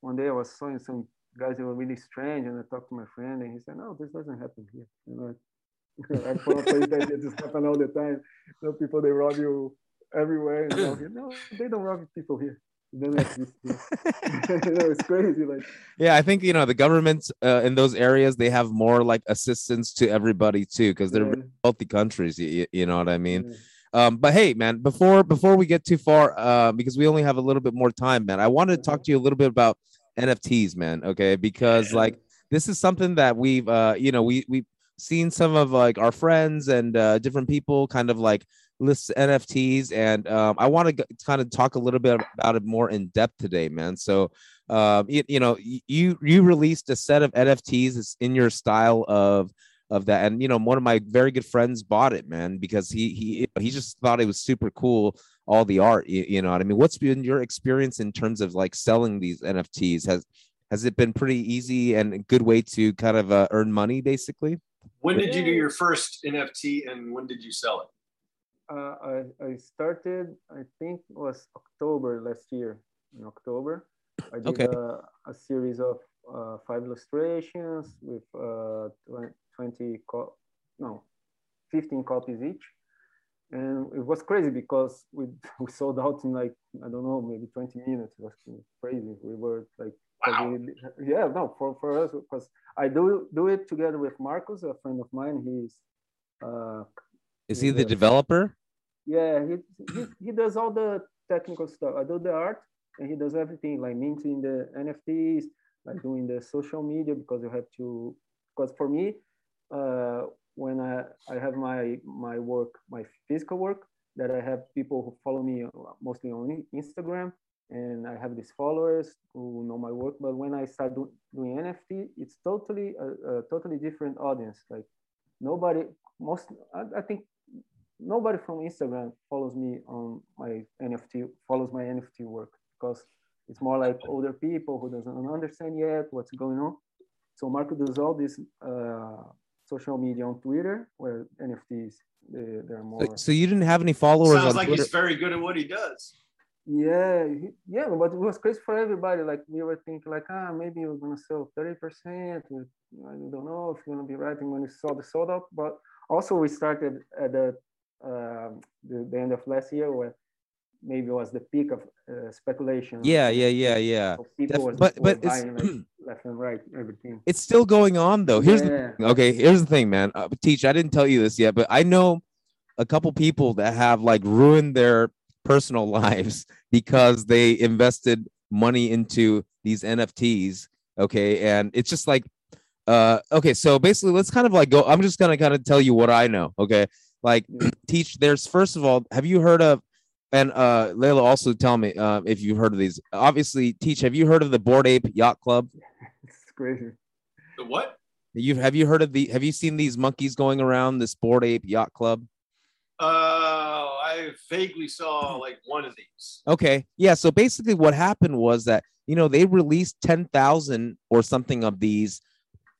one day I was seeing some guys that were really strange, and I talked to my friend, and he said, "No, this doesn't happen here." You know, I'm from a place that it just happen all the time. You know, people they rob you everywhere, and down here, no, they don't rob people here. It doesn't exist here. you know, it's crazy. Like, Yeah, I think you know the governments uh, in those areas they have more like assistance to everybody too because they're yeah, wealthy countries. You, you know what I mean? yeah. Um, but hey, man, before before we get too far, uh, because we only have a little bit more time, man, I wanted to talk to you a little bit about NFTs, man. Okay, because like this is something that we've uh, you know, we we've seen some of like our friends and uh, different people kind of like list NFTs, and um, I want to kind of talk a little bit about it more in depth today, man. So. Um, you, you know, you you released a set of NFTs in your style of of that and you know one of my very good friends bought it man because he he he just thought it was super cool all the art you, you know what i mean what's been your experience in terms of like selling these nfts has has it been pretty easy and a good way to kind of uh, earn money basically When did you do your first NFT and when did you sell it? Uh, I, I started, I think it was October last year. In October, I did Okay. a, a series of uh, five illustrations with uh, 20, co- no, 15 copies each. And it was crazy because we, we sold out in like, I don't know, maybe 20 minutes. It was crazy. We were like, Wow. we- yeah, no, for, for us, because I do do it together with Marcus, a friend of mine. He's uh, is he the Yeah. developer yeah, he, he he does all the technical stuff. I do the art, and he does everything like minting the NFTs, like doing the social media because you have to. Because for me, uh, when I I have my my work, my physical work, that I have people who follow me uh, mostly on Instagram, and I have these followers who know my work. But when I start do, doing NFT, it's totally a, a totally different audience. Like nobody, most I, I think nobody from Instagram follows me on my NFT follows my NFT work because it's more like older people who doesn't understand yet what's going on. So Marco does all this uh, social media on Twitter where NFTs they, they're more. So- so you didn't have any followers Sounds on like Twitter? he's very good at what he does. Yeah, he- yeah, but it was crazy for everybody. Like we were thinking, like ah, maybe we're gonna sell thirty percent. I don't know if you're gonna be writing when we saw the sold out. But also we started at the um, the, the end of last year where maybe was the peak of uh, speculation. yeah yeah yeah yeah So people Def- but- but it's- like left and right everything. it's still going on though here's the yeah. okay here's the thing man uh, teach i didn't tell you this yet but i know a couple people that have like ruined their personal lives because they invested money into these nfts okay and it's just like Uh, okay, so basically, let's kind of like go. I'm just gonna kind of tell you what I know. Okay, like teach. There's first of all, have you heard of? And uh, Layla, also tell me uh, if you've heard of these. Obviously, teach. Have you heard of the Bored Ape Yacht Club? It's crazy. The what? You have you heard of the? Have you seen these monkeys going around this Bored Ape Yacht Club? Uh, I vaguely saw like one of these. Okay. Yeah. So basically, what happened was that you know they released ten thousand or something of these,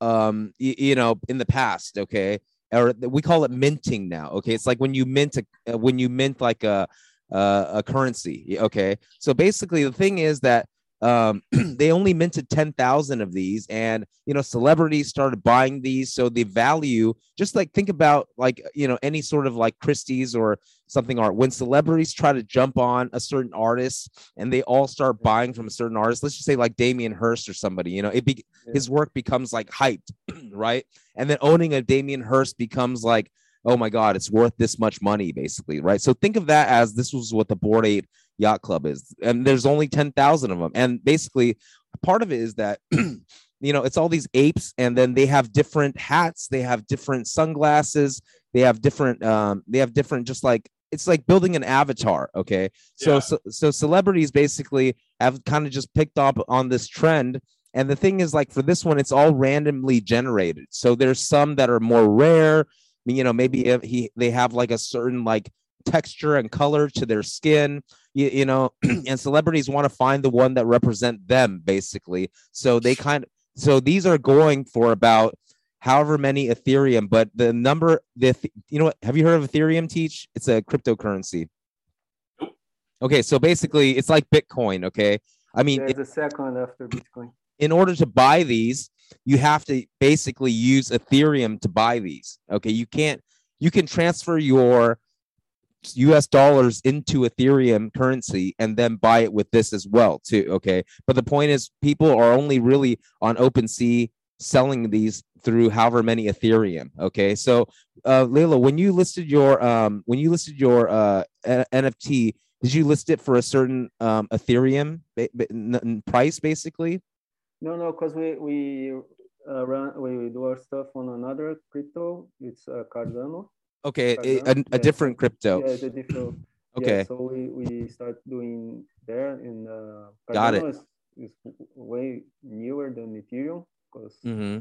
um, y- you know, in the past. Okay, or we call it minting now. Okay, it's like when you mint a uh, when you mint like a uh, a currency. Okay, so basically the thing is that um they only minted 10,000 of these and you know celebrities started buying these. So the value just like think about like you know any sort of like Christie's or something art. When celebrities try to jump on a certain artist and they all start buying from a certain artist let's just say like Damien Hirst or somebody you know it be his work becomes like hyped right? And then owning a Damien Hirst becomes like oh my god it's worth this much money basically right? So think of that as this was what the Bored Ape Yacht Club is and there's only 10,000 of them and basically part of it is that you know it's all these apes and then they have different hats they have different sunglasses they have different um they have different just like it's like building an avatar okay? So Yeah. so, so celebrities basically have kind of just picked up on this trend and the thing is like for this one it's all randomly generated. So there's some that are more rare you know maybe if he they have like a certain like texture and color to their skin you, you know and celebrities want to find the one that represent them basically. So they kind of so these are going for about however many ethereum but the number the you know what have you heard of ethereum teach? It's a cryptocurrency. Okay so basically it's like bitcoin okay? I mean There's a second after Bitcoin. in order to buy these, you have to basically use Ethereum to buy these. Okay, you can't you can transfer your US dollars into Ethereum currency and then buy it with this as well too, okay? But the point is people are only really on OpenSea selling these through however many Ethereum, okay? So uh Layla, when you listed your um when you listed your uh NFT, did you list it for a certain um Ethereum price basically? No, no, because we we uh, run we do our stuff on another crypto. It's uh, Cardano. Okay, a, Cardano? a, a Yeah, different crypto. Yeah, it's a different. Okay. Yeah, so we we start doing there in uh, Got it. Cardano Is, is way newer than Ethereum because hmm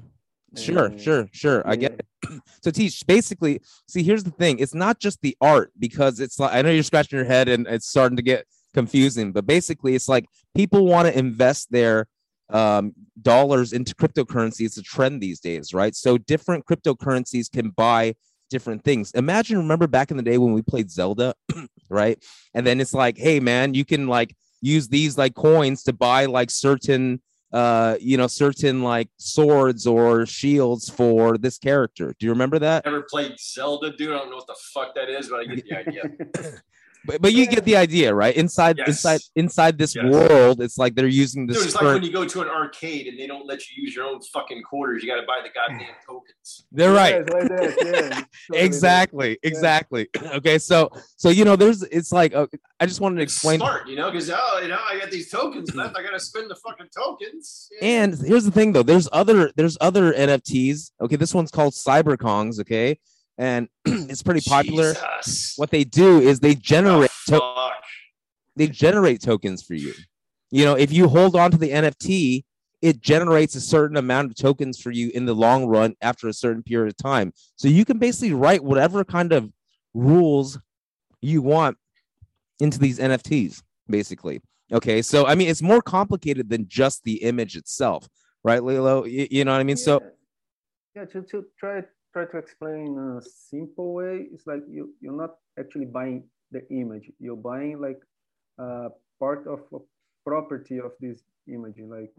Sure, sure, sure. I get it. So teach basically. See, here's the thing. It's not just the art because it's like I know you're scratching your head and it's starting to get confusing, but basically, it's like people want to invest their um, dollars into cryptocurrency. It's a trend these days, right? So different cryptocurrencies can buy different things. Imagine, remember back in the day when we played Zelda, right? And then it's like, hey, man, you can like use these like coins to buy like certain uh you know certain like swords or shields for this character do you remember that Never played Zelda, dude. I don't know what the fuck that is, but I get the idea. but, but you get the idea right inside Yes. inside inside this Yes. world it's like they're using this Dude, it's like when you go to an arcade and they don't let you use your own fucking quarters. You got to buy the goddamn tokens. they're right it's like that, yeah, totally exactly exactly okay so so you know there's it's like uh, i just wanted to It's explain smart, you know, because oh, you know, I got these tokens left. I got to spend the fucking tokens. Yeah. And here's the thing though, there's other there's other NFTs. Okay, this one's called CyberKongz, okay? And it's pretty popular. Jesus. What they do is they Oh, generate to- they generate tokens for you. You know, if you hold on to the NFT, it generates a certain amount of tokens for you in the long run after a certain period of time. So you can basically write whatever kind of rules you want into these NFTs, basically. Okay, so I mean, it's more complicated than just the image itself, right, Lilo? You, you know what I mean? So yeah, yeah to, to try try to explain in a simple way, it's like you you're not actually buying the image. You're buying like uh, part of a property of this image. Like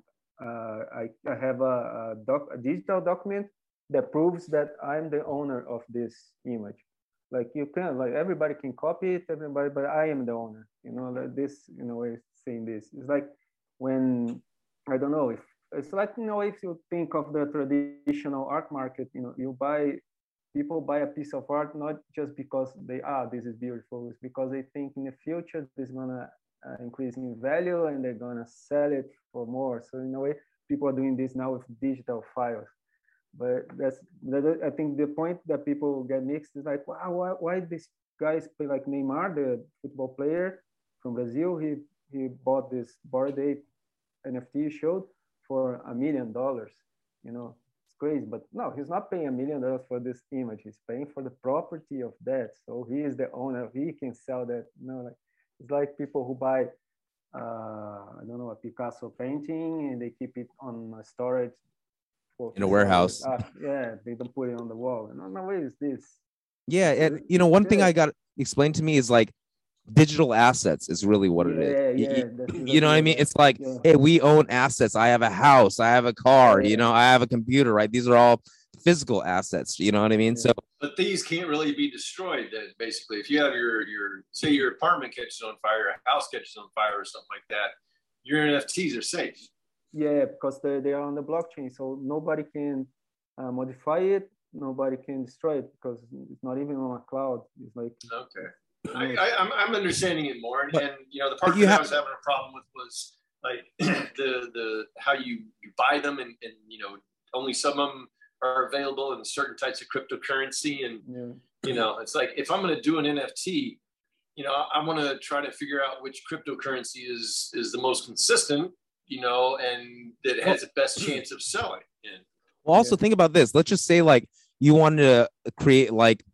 uh, I I have a, a doc a digital document that proves that I'm the owner of this image. Like you can like everybody can copy it, everybody, but I am the owner. You know, like this, you know, saying this. It's like when I don't know if it's like you know if you think of the traditional art market. You know you buy people buy a piece of art not just because they ah this is beautiful. It's because they think in the future this is gonna uh, increase in value and they're gonna sell it for more. So in a way people are doing this now with digital files. But that's that, I think the point that people get mixed is like, wow, why, why this guys play like Neymar, the football player from Brazil? He he bought this Bored Ape NFT showed for a million dollars. You know, it's crazy. But no, he's not paying a million dollars for this image. He's paying for the property of that. So he is the owner. He can sell that. You know, like it's like people who buy uh, I don't know, a Picasso painting and they keep it on storage for In a warehouse. Uh, yeah, they don't put it on the wall. No, no, what is this? Yeah, and you know, one thing I got explained to me is like digital assets is really what it is. Yeah, Y- yeah, y- that's you know what I mean? It's like, Yeah. hey, we own assets. I have a house, I have a car, Yeah. you know, I have a computer, right? These are all physical assets. You know what I mean? Yeah. So But these can't really be destroyed. Then basically, if you have your your say your apartment catches on fire, a house catches on fire, or something like that, your NFTs are safe. Yeah, because they, they are on the blockchain, so nobody can uh, modify it. Nobody can destroy it because it's not even on a cloud. It's like Okay. I, I, I'm, I'm understanding it more, and, But- and you know the part but you that I was having a problem with was like the the how you you buy them, and, and you know only some of them are available in certain types of cryptocurrency, and yeah, you know it's like if I'm going to do an NFT, you know I want to try to figure out which cryptocurrency is is the most consistent, you know, and that has the best chance of selling. And Well, also Yeah. think about this. Let's just say like you wanted to create like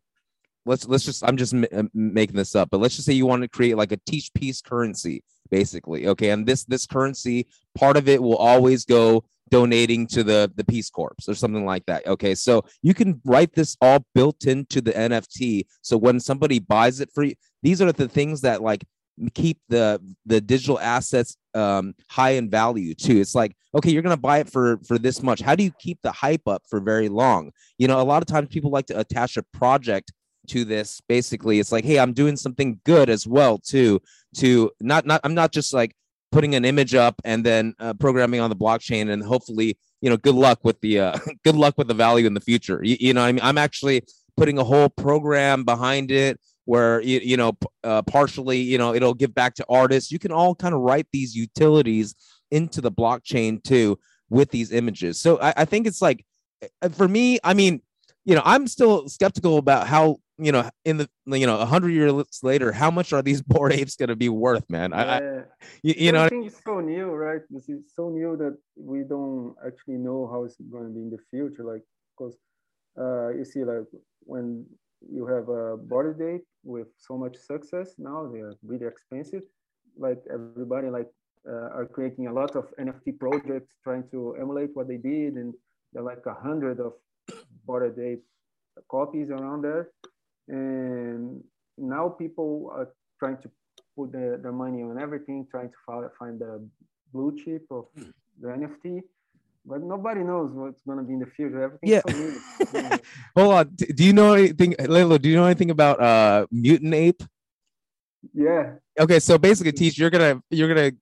let's let's just I'm just m- uh, making this up, but let's just say you want to create like a teach peace currency, basically. Okay, and this this currency part of it will always go donating to the the Peace Corps or something like that. Okay, so you can write this all built into the NFT. So when somebody buys it for you, these are the things that like keep the the digital assets um high in value too it's like okay you're gonna buy it for for this much how do you keep the hype up for very long you know a lot of times people like to attach a project to this basically it's like hey i'm doing something good as well too to not not i'm not just like putting an image up and then uh, programming on the blockchain and hopefully you know good luck with the uh, good luck with the value in the future. You, you know i mean i'm actually putting a whole program behind it where you, you know uh, partially you know it'll give back to artists. You can all kind of write these utilities into the blockchain too with these images. So i, I think it's like uh, for me i mean you know i'm still skeptical about how you know in the you know a 100 years later how much are these Bored Apes going to be worth man I, I yeah. you, you know I- everything is so new, right? This is so new that we don't actually know how it's going to be in the future. Like, because uh, you see, like when you have a Bored Ape with so much success now, they are really expensive. Like everybody, like uh, are creating a lot of NFT projects trying to emulate what they did, and there are like a hundred of Bored Ape copies around there. And now people are trying to put their, their money on everything, trying to find, find the blue chip of the NFT. But nobody knows what's going to be in the future. Everything's Yeah. so. Yeah. hold on do you know anything Lalo, do you know anything about uh mutant ape yeah. okay so basically teach you're gonna you're gonna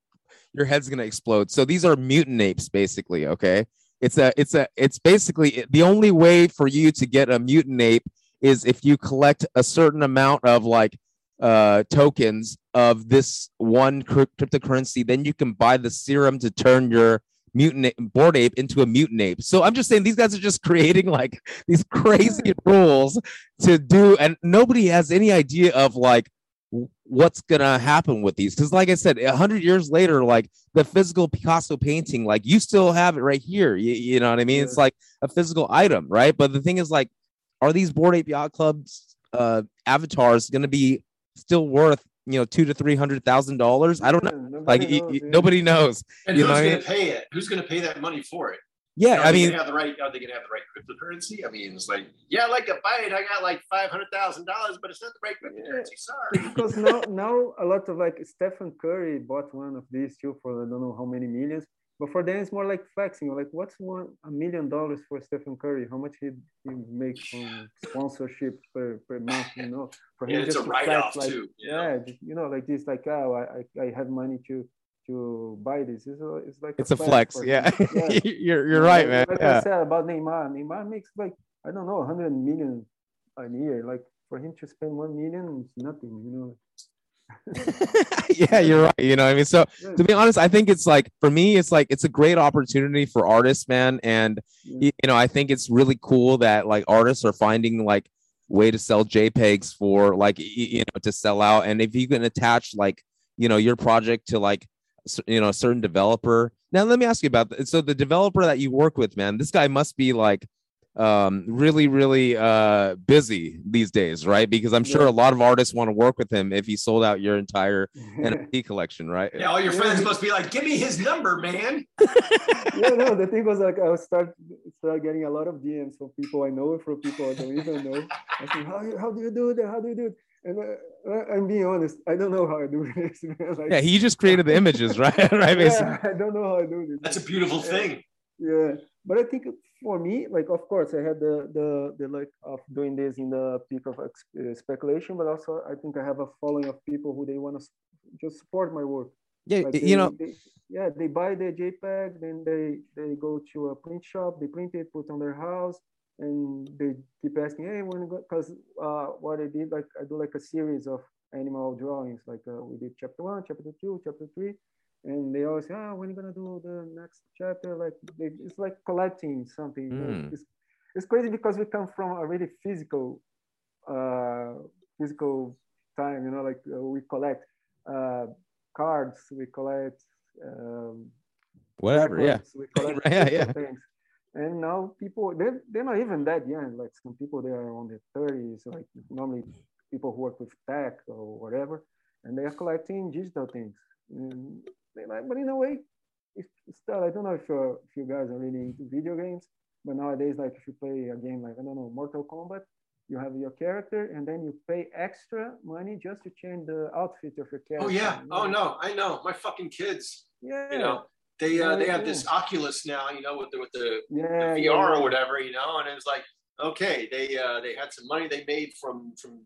your head's gonna explode so these are mutant apes basically okay it's a it's a it's basically the only way for you to get a mutant ape is if you collect a certain amount of like uh tokens of this one cryp- cryptocurrency then you can buy the serum to turn your mutant Bored Ape into a mutant ape. So i'm just saying these guys are just creating like these crazy rules to do and nobody has any idea of like what's gonna happen with these. Because like i said a hundred years later like the physical picasso painting like you still have it right here you, you know what i mean? It's like a physical item right? But the thing is like are these Bored Ape Yacht Clubs uh avatars gonna be still worth you know two to three hundred thousand dollars i don't know Yeah, like nobody y- y- knows, nobody knows and You who's know what I going mean? to pay it? Who's going to pay that money for it? yeah Are i mean gonna have the right. Are they going to have the right cryptocurrency? I mean, it's like, yeah, I like a buy it. I got like five hundred thousand dollars, but it's not the right cryptocurrency. Sorry. because now now a lot of like Stephen Curry bought one of these too for I don't know how many millions. But for them it's more like flexing. Like what's one a million dollars for Stephen Curry? How much he, he makes from sponsorship per, per month, you know? For Yeah, it's a just to write-off flex, like, too. you? Yeah, just, you know, like this, like oh, I, I, I have money to to buy this. It's, a, it's like it's a flex for yeah yeah. you're, you're right man Like yeah. I said about Neymar, Neymar makes like I don't know, 100 million a year. Like for him to spend one million is nothing, you know. yeah, you're right. You know, what I mean, so to be honest, I think it's like for me, it's like it's a great opportunity for artists, man. And you know, I think it's really cool that like artists are finding like way to sell JPEGs for like you know to sell out. And if you can attach like you know your project to like you know a certain developer. Now let me ask you about that. So the developer that you work with, man, this guy must be like um really really uh busy these days right because i'm sure Yeah. a lot of artists want to work with him if he sold out your entire NFT collection, right? Yeah, all your Yeah. friends must be like, give me his number, man. yeah, no, the thing was like I was start start getting a lot of DMs from people I know and from people I don't even know. Asking, how, how do you do that? How do you do it? And uh, uh, I'm being honest, I don't know how I do this. man. Like, Yeah, he just created the images, right? right, basically. yeah, I don't know how I do this. That's a beautiful thing. Yeah, but I think for me, like of course, I had the the the luck of doing this in the peak of uh, speculation, but also I think I have a following of people who they want to just support my work. Yeah, Like you they- know, they, yeah, they buy the JPEG, then they they go to a print shop, they print it, put on their house, and they keep asking, hey, when because uh, what I did, like I do like a series of animal drawings, like uh, we did chapter one, chapter two, chapter three, and they always say, ah, when are you gonna do the next chapter? Like they, it's like collecting something. Mm. It's, it's crazy because we come from a really physical, uh, physical time. You know, like uh, we collect uh, cards, we collect um, whatever. Yeah. records, we collect Yeah, yeah. things. And now people they're, they're not even that young. Like some people they are on their thirties, like normally people who work with tech or whatever, and they are collecting digital things. And like, but in a way, it's still I don't know if you if you guys are really into video games, but nowadays like if you play a game like I don't know Mortal Kombat, you have your character and then you pay extra money just to change the outfit of your character. Oh yeah. you Oh no, I know. My fucking kids. Yeah. You know, they uh, Yeah, they have yeah. this Oculus now. You know, with the with the, the VR yeah, or whatever. You know, and it was like, okay, they uh, they had some money they made from from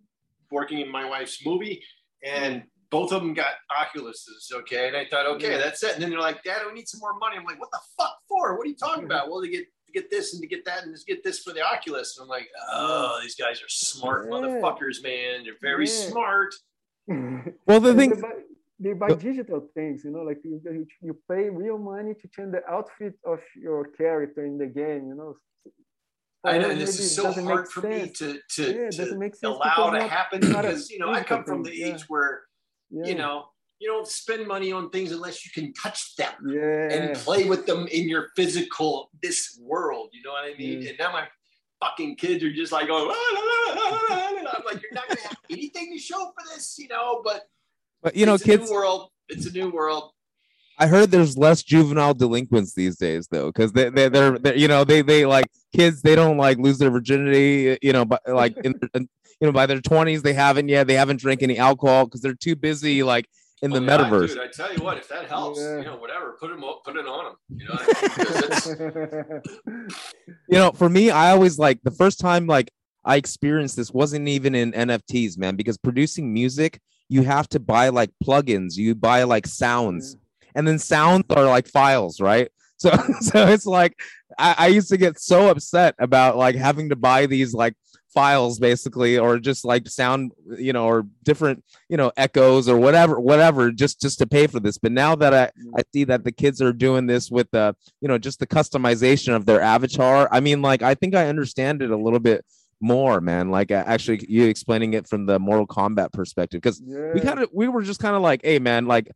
working in my wife's movie, and both of them got Oculuses. Okay, and I thought, okay, Yeah. that's it. And then they're like, Dad, we need some more money. I'm like, what the fuck for? What are you talking about? Well, to get to get this and to get that and to get this for the Oculus. And I'm like, oh, these guys are smart Yeah. motherfuckers, man. They're very Yeah. smart. Well, the thing, they buy, they buy digital things, you know, like you, you, you pay real money to change the outfit of your character in the game, you know. I know, us, and this is so hard make for me to to, Yeah, it to doesn't make sense allow because to not- happen not because you know I come from the thing, yeah. age where Yeah. you know you don't spend money on things unless you can touch them yeah, and play with them in your physical this world. You know what I mean? Yeah. And now my fucking kids are just like going. "La, la, la, la, la, la, la." I'm like, you're not gonna have anything to show for this, you know. But but you know, it's a kids. new world. It's a new world. I heard there's less juvenile delinquents these days, though, because they they they're, they're you know they they like kids they don't like lose their virginity, you know, but like in, in- you know by their 20s they haven't yet they haven't drank any alcohol because they're too busy like in the Oh, yeah, metaverse. dude. I tell you what, if that helps, Yeah. you know, whatever, put them, put it on them. You know, I mean? 'Cause you know, for me, I always like the first time like I experienced this wasn't even in NFTs, man, because producing music, you have to buy like plugins, you buy like sounds, and then sounds are like files, right? So, so it's like I, I used to get so upset about like having to buy these like files basically or just like sound you know or different you know echoes or whatever whatever just just to pay for this. But now that i i see that the kids are doing this with the you know just the customization of their avatar i mean like i think i understand it a little bit more man. Like uh, actually you explaining it from the mortal kombat perspective because we kind of we were just kind of like hey man like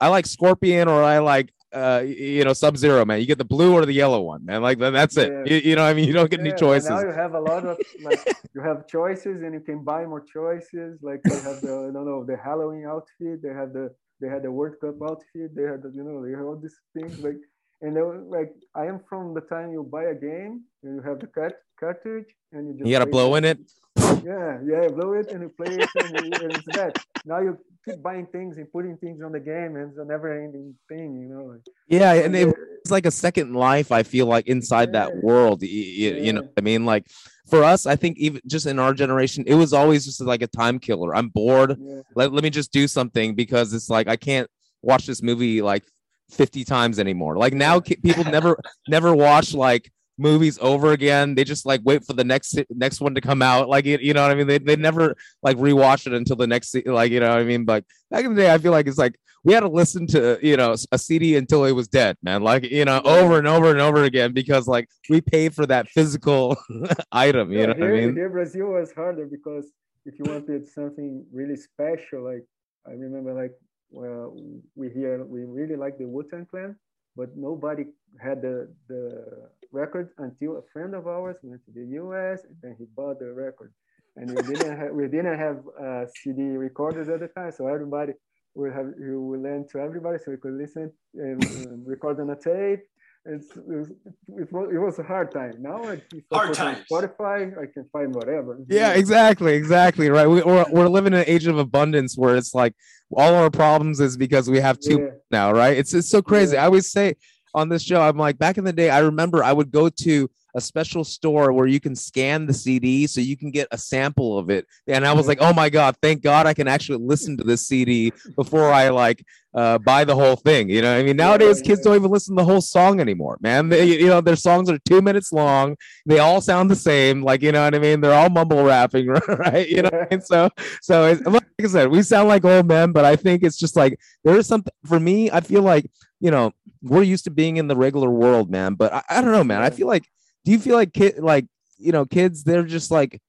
i like scorpion or i like uh you know sub zero man. You get the blue or the yellow one man. Like then that's it. Yeah. you, you know what i mean? You don't get any Yeah, but choices. Now you have a lot of like you have choices and you can buy more choices. Like they have the I don't know the Halloween outfit, they have the they had the World Cup outfit, they had the, you know they have all these things like and were like I am from the time you buy a game and you have the cart- cartridge and you just you gotta blow in it Yeah, yeah, blow it and you play it and, and it's that. Now you keep buying things and putting things on the game and it's a never ending thing, you know. Yeah and it, it's like a second life i feel like inside that world y- y- you know i mean like for us i think even just in our generation it was always just like a time killer i'm bored yeah. let, let me just do something because it's like i can't watch this movie like 50 times anymore like now people never never watch like movies over again. They just like wait for the next next one to come out. Like you, you know what I mean? They they never like rewatch it until the next like you know what I mean. Like back in the day, I feel like it's like we had to listen to you know a CD until it was dead, man. Like you know over and over and over again because like we paid for that physical item. You Yeah, know what here, I mean? here Brazil was harder because if you wanted something really special, like I remember, like well, we here we really like the Wu Tang Clan, but nobody had the the record until a friend of ours went to the U.S. and then he bought the record, and we didn't have we didn't have uh, CD recorders at the time, so everybody we have we would lend to everybody so we could listen and, and record on a tape. It's, it, was, it, was, it was a hard time. Now I can Hard times. Spotify, I can find whatever. Yeah, exactly, exactly. Right. We, we're we're living in an age of abundance where it's like all our problems is because we have two Yeah. now, right? It's it's so crazy. Yeah. I always say on this show, I'm like, back in the day, I remember I would go to a special store where you can scan the CD so you can get a sample of it. And I was like, oh my God, thank God I can actually listen to this CD before I like uh, buy the whole thing. You know, I mean, nowadays kids don't even listen to the whole song anymore, man. They, you know, their songs are two minutes long. They all sound the same. Like, you know what I mean? They're all mumble rapping, right? You know, mean? so, so it's, like I said, we sound like old men, but I think it's just like there is something for me. I feel like you know we're used to being in the regular world, man. But I, I don't know, man. I feel like do you feel like kid like you know kids they're just like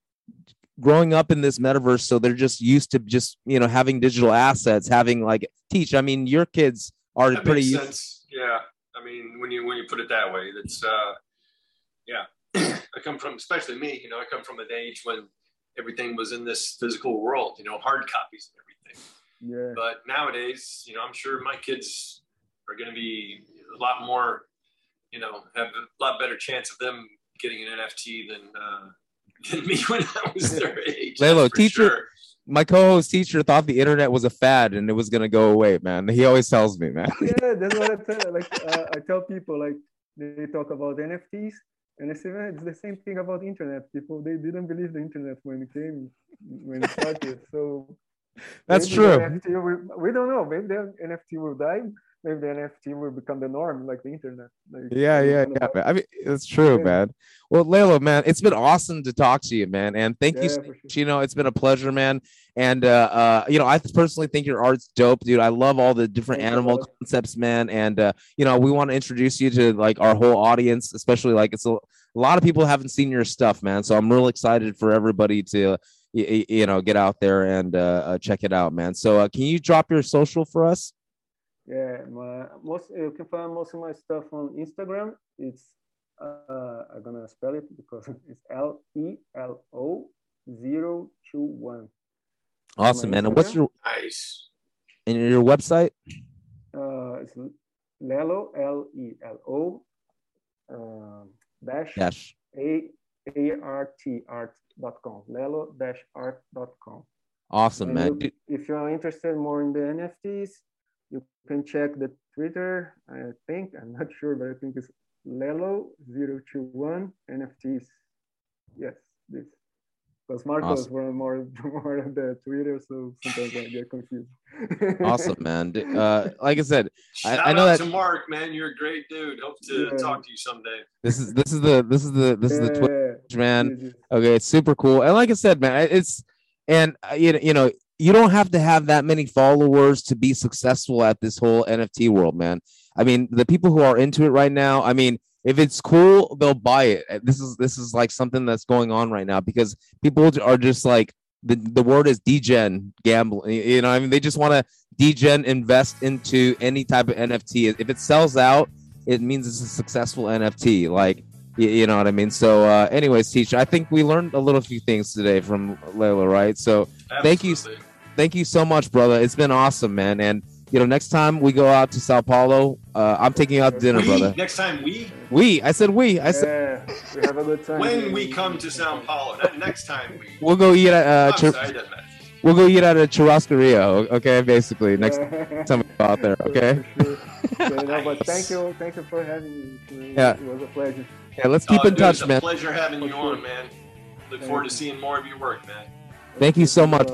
growing up in this metaverse, so they're just used to just you know having digital assets, having like teach. I mean, your kids are That pretty. makes used- sense. Yeah. I mean, when you when you put it that way, that's uh, yeah. I come from, especially me. You know, I come from an age when everything was in this physical world. You know, hard copies and everything. Yeah. But nowadays, you know, I'm sure my kids are going to be a lot more, you know, have a lot better chance of them getting an NFT than uh, than me when I was their age. Lelo, teacher- sure. My co-host teacher thought the internet was a fad and it was gonna go away, man. He always tells me, man. yeah, that's what I tell. Like uh, I tell people, like they talk about NFTs, and I say, man, it's the same thing about internet. People they didn't believe the internet when it came, when it started. So That's true. NFT will, we don't know. Maybe the NFT will die. Maybe the NFT will become the norm, like the internet. Like, Yeah, yeah, yeah. Man. I mean, it's true, Yeah. man. Well, Lelo, man, it's been awesome to talk to you, man. And thank you, Yeah, so much. sure. You know, it's been a pleasure, man. And uh, uh, you know, I personally think your art's dope, dude. I love all the different Thank animal concepts, man. And uh, you know, we want to introduce you to like our whole audience, especially like it's a, a lot of people haven't seen your stuff, man. So I'm real excited for everybody to y- y- you know get out there and uh, uh, check it out, man. So uh, can you drop your social for us? Yeah, my most you can find most of my stuff on Instagram. It's uh, I'm gonna spell it because it's L E L O zero two one. Awesome, man. And what's your Nice. and your website? Uh, it's Lelo L E L O um, dash Dash. A A R T art dot com. Lelo dash art dot com. Awesome, And man. you- if you're interested more in the NFTs, you can check the Twitter. I think I'm not sure, but I think it's Lelo021 NFTs. Yes, this. Because Marcos Awesome. were more more of the Twitter, so sometimes I get confused. awesome, man. Uh, like I said, I- I know out that- to Mark, man. You're a great dude. Hope to Yeah. talk to you someday. this is this is the this is the this is the Twitch, man. yes, yes. Okay, it's super cool. And like I said, man, it's and uh, you know, you know, you don't have to have that many followers to be successful at this whole NFT world, man. I mean, the people who are into it right now, I mean, if it's cool, they'll buy it. This is this is like something that's going on right now because people are just like the, the word is degen gambling. You know, I mean, they just want to degen invest into any type of NFT. If it sells out, it means it's a successful NFT. Like you, know what I mean? So, uh, anyways, teacher, I think we learned a little few things today from Lelo, right? So, Thank you. Absolutely. thank you so much, brother. It's been awesome, man. And you know, next time we go out to Sao Paulo, uh, I'm taking you out to dinner, We, brother. next time we, We, I said we. I said Yeah, we have a good time. when we come to Sao Paulo, next time we. we'll go eat at uh, I'm chur- sorry, it doesn't matter. we'll go eat at a churrascaria. Okay, basically next Yeah. time we go out there. Okay. For sure. Yeah, no, but thank you, thank you for having me. Yeah. it was a pleasure. Yeah, let's keep Oh, in dude, touch, it's a man. pleasure having you sure. on, man. Look Thank forward to seeing more of your work, man. Thank you so much.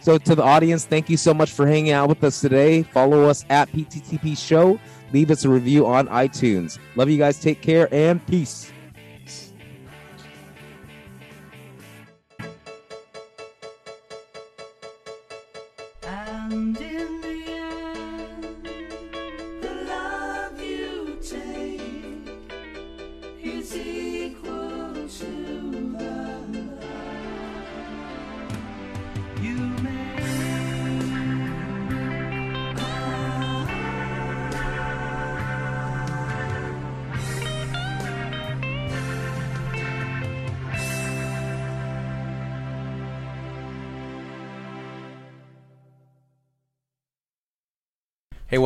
So to the audience, thank you so much for hanging out with us today. Follow us at PTTP Show. Leave us a review on iTunes. Love you guys. Take care and peace.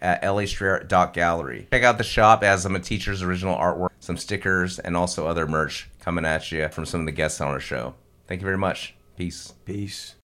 at lastreetart.gallery. Check out the shop as of the teacher's original artwork, some stickers, and also other merch coming at you from some of the guests on our show. Thank you very much. Peace. Peace.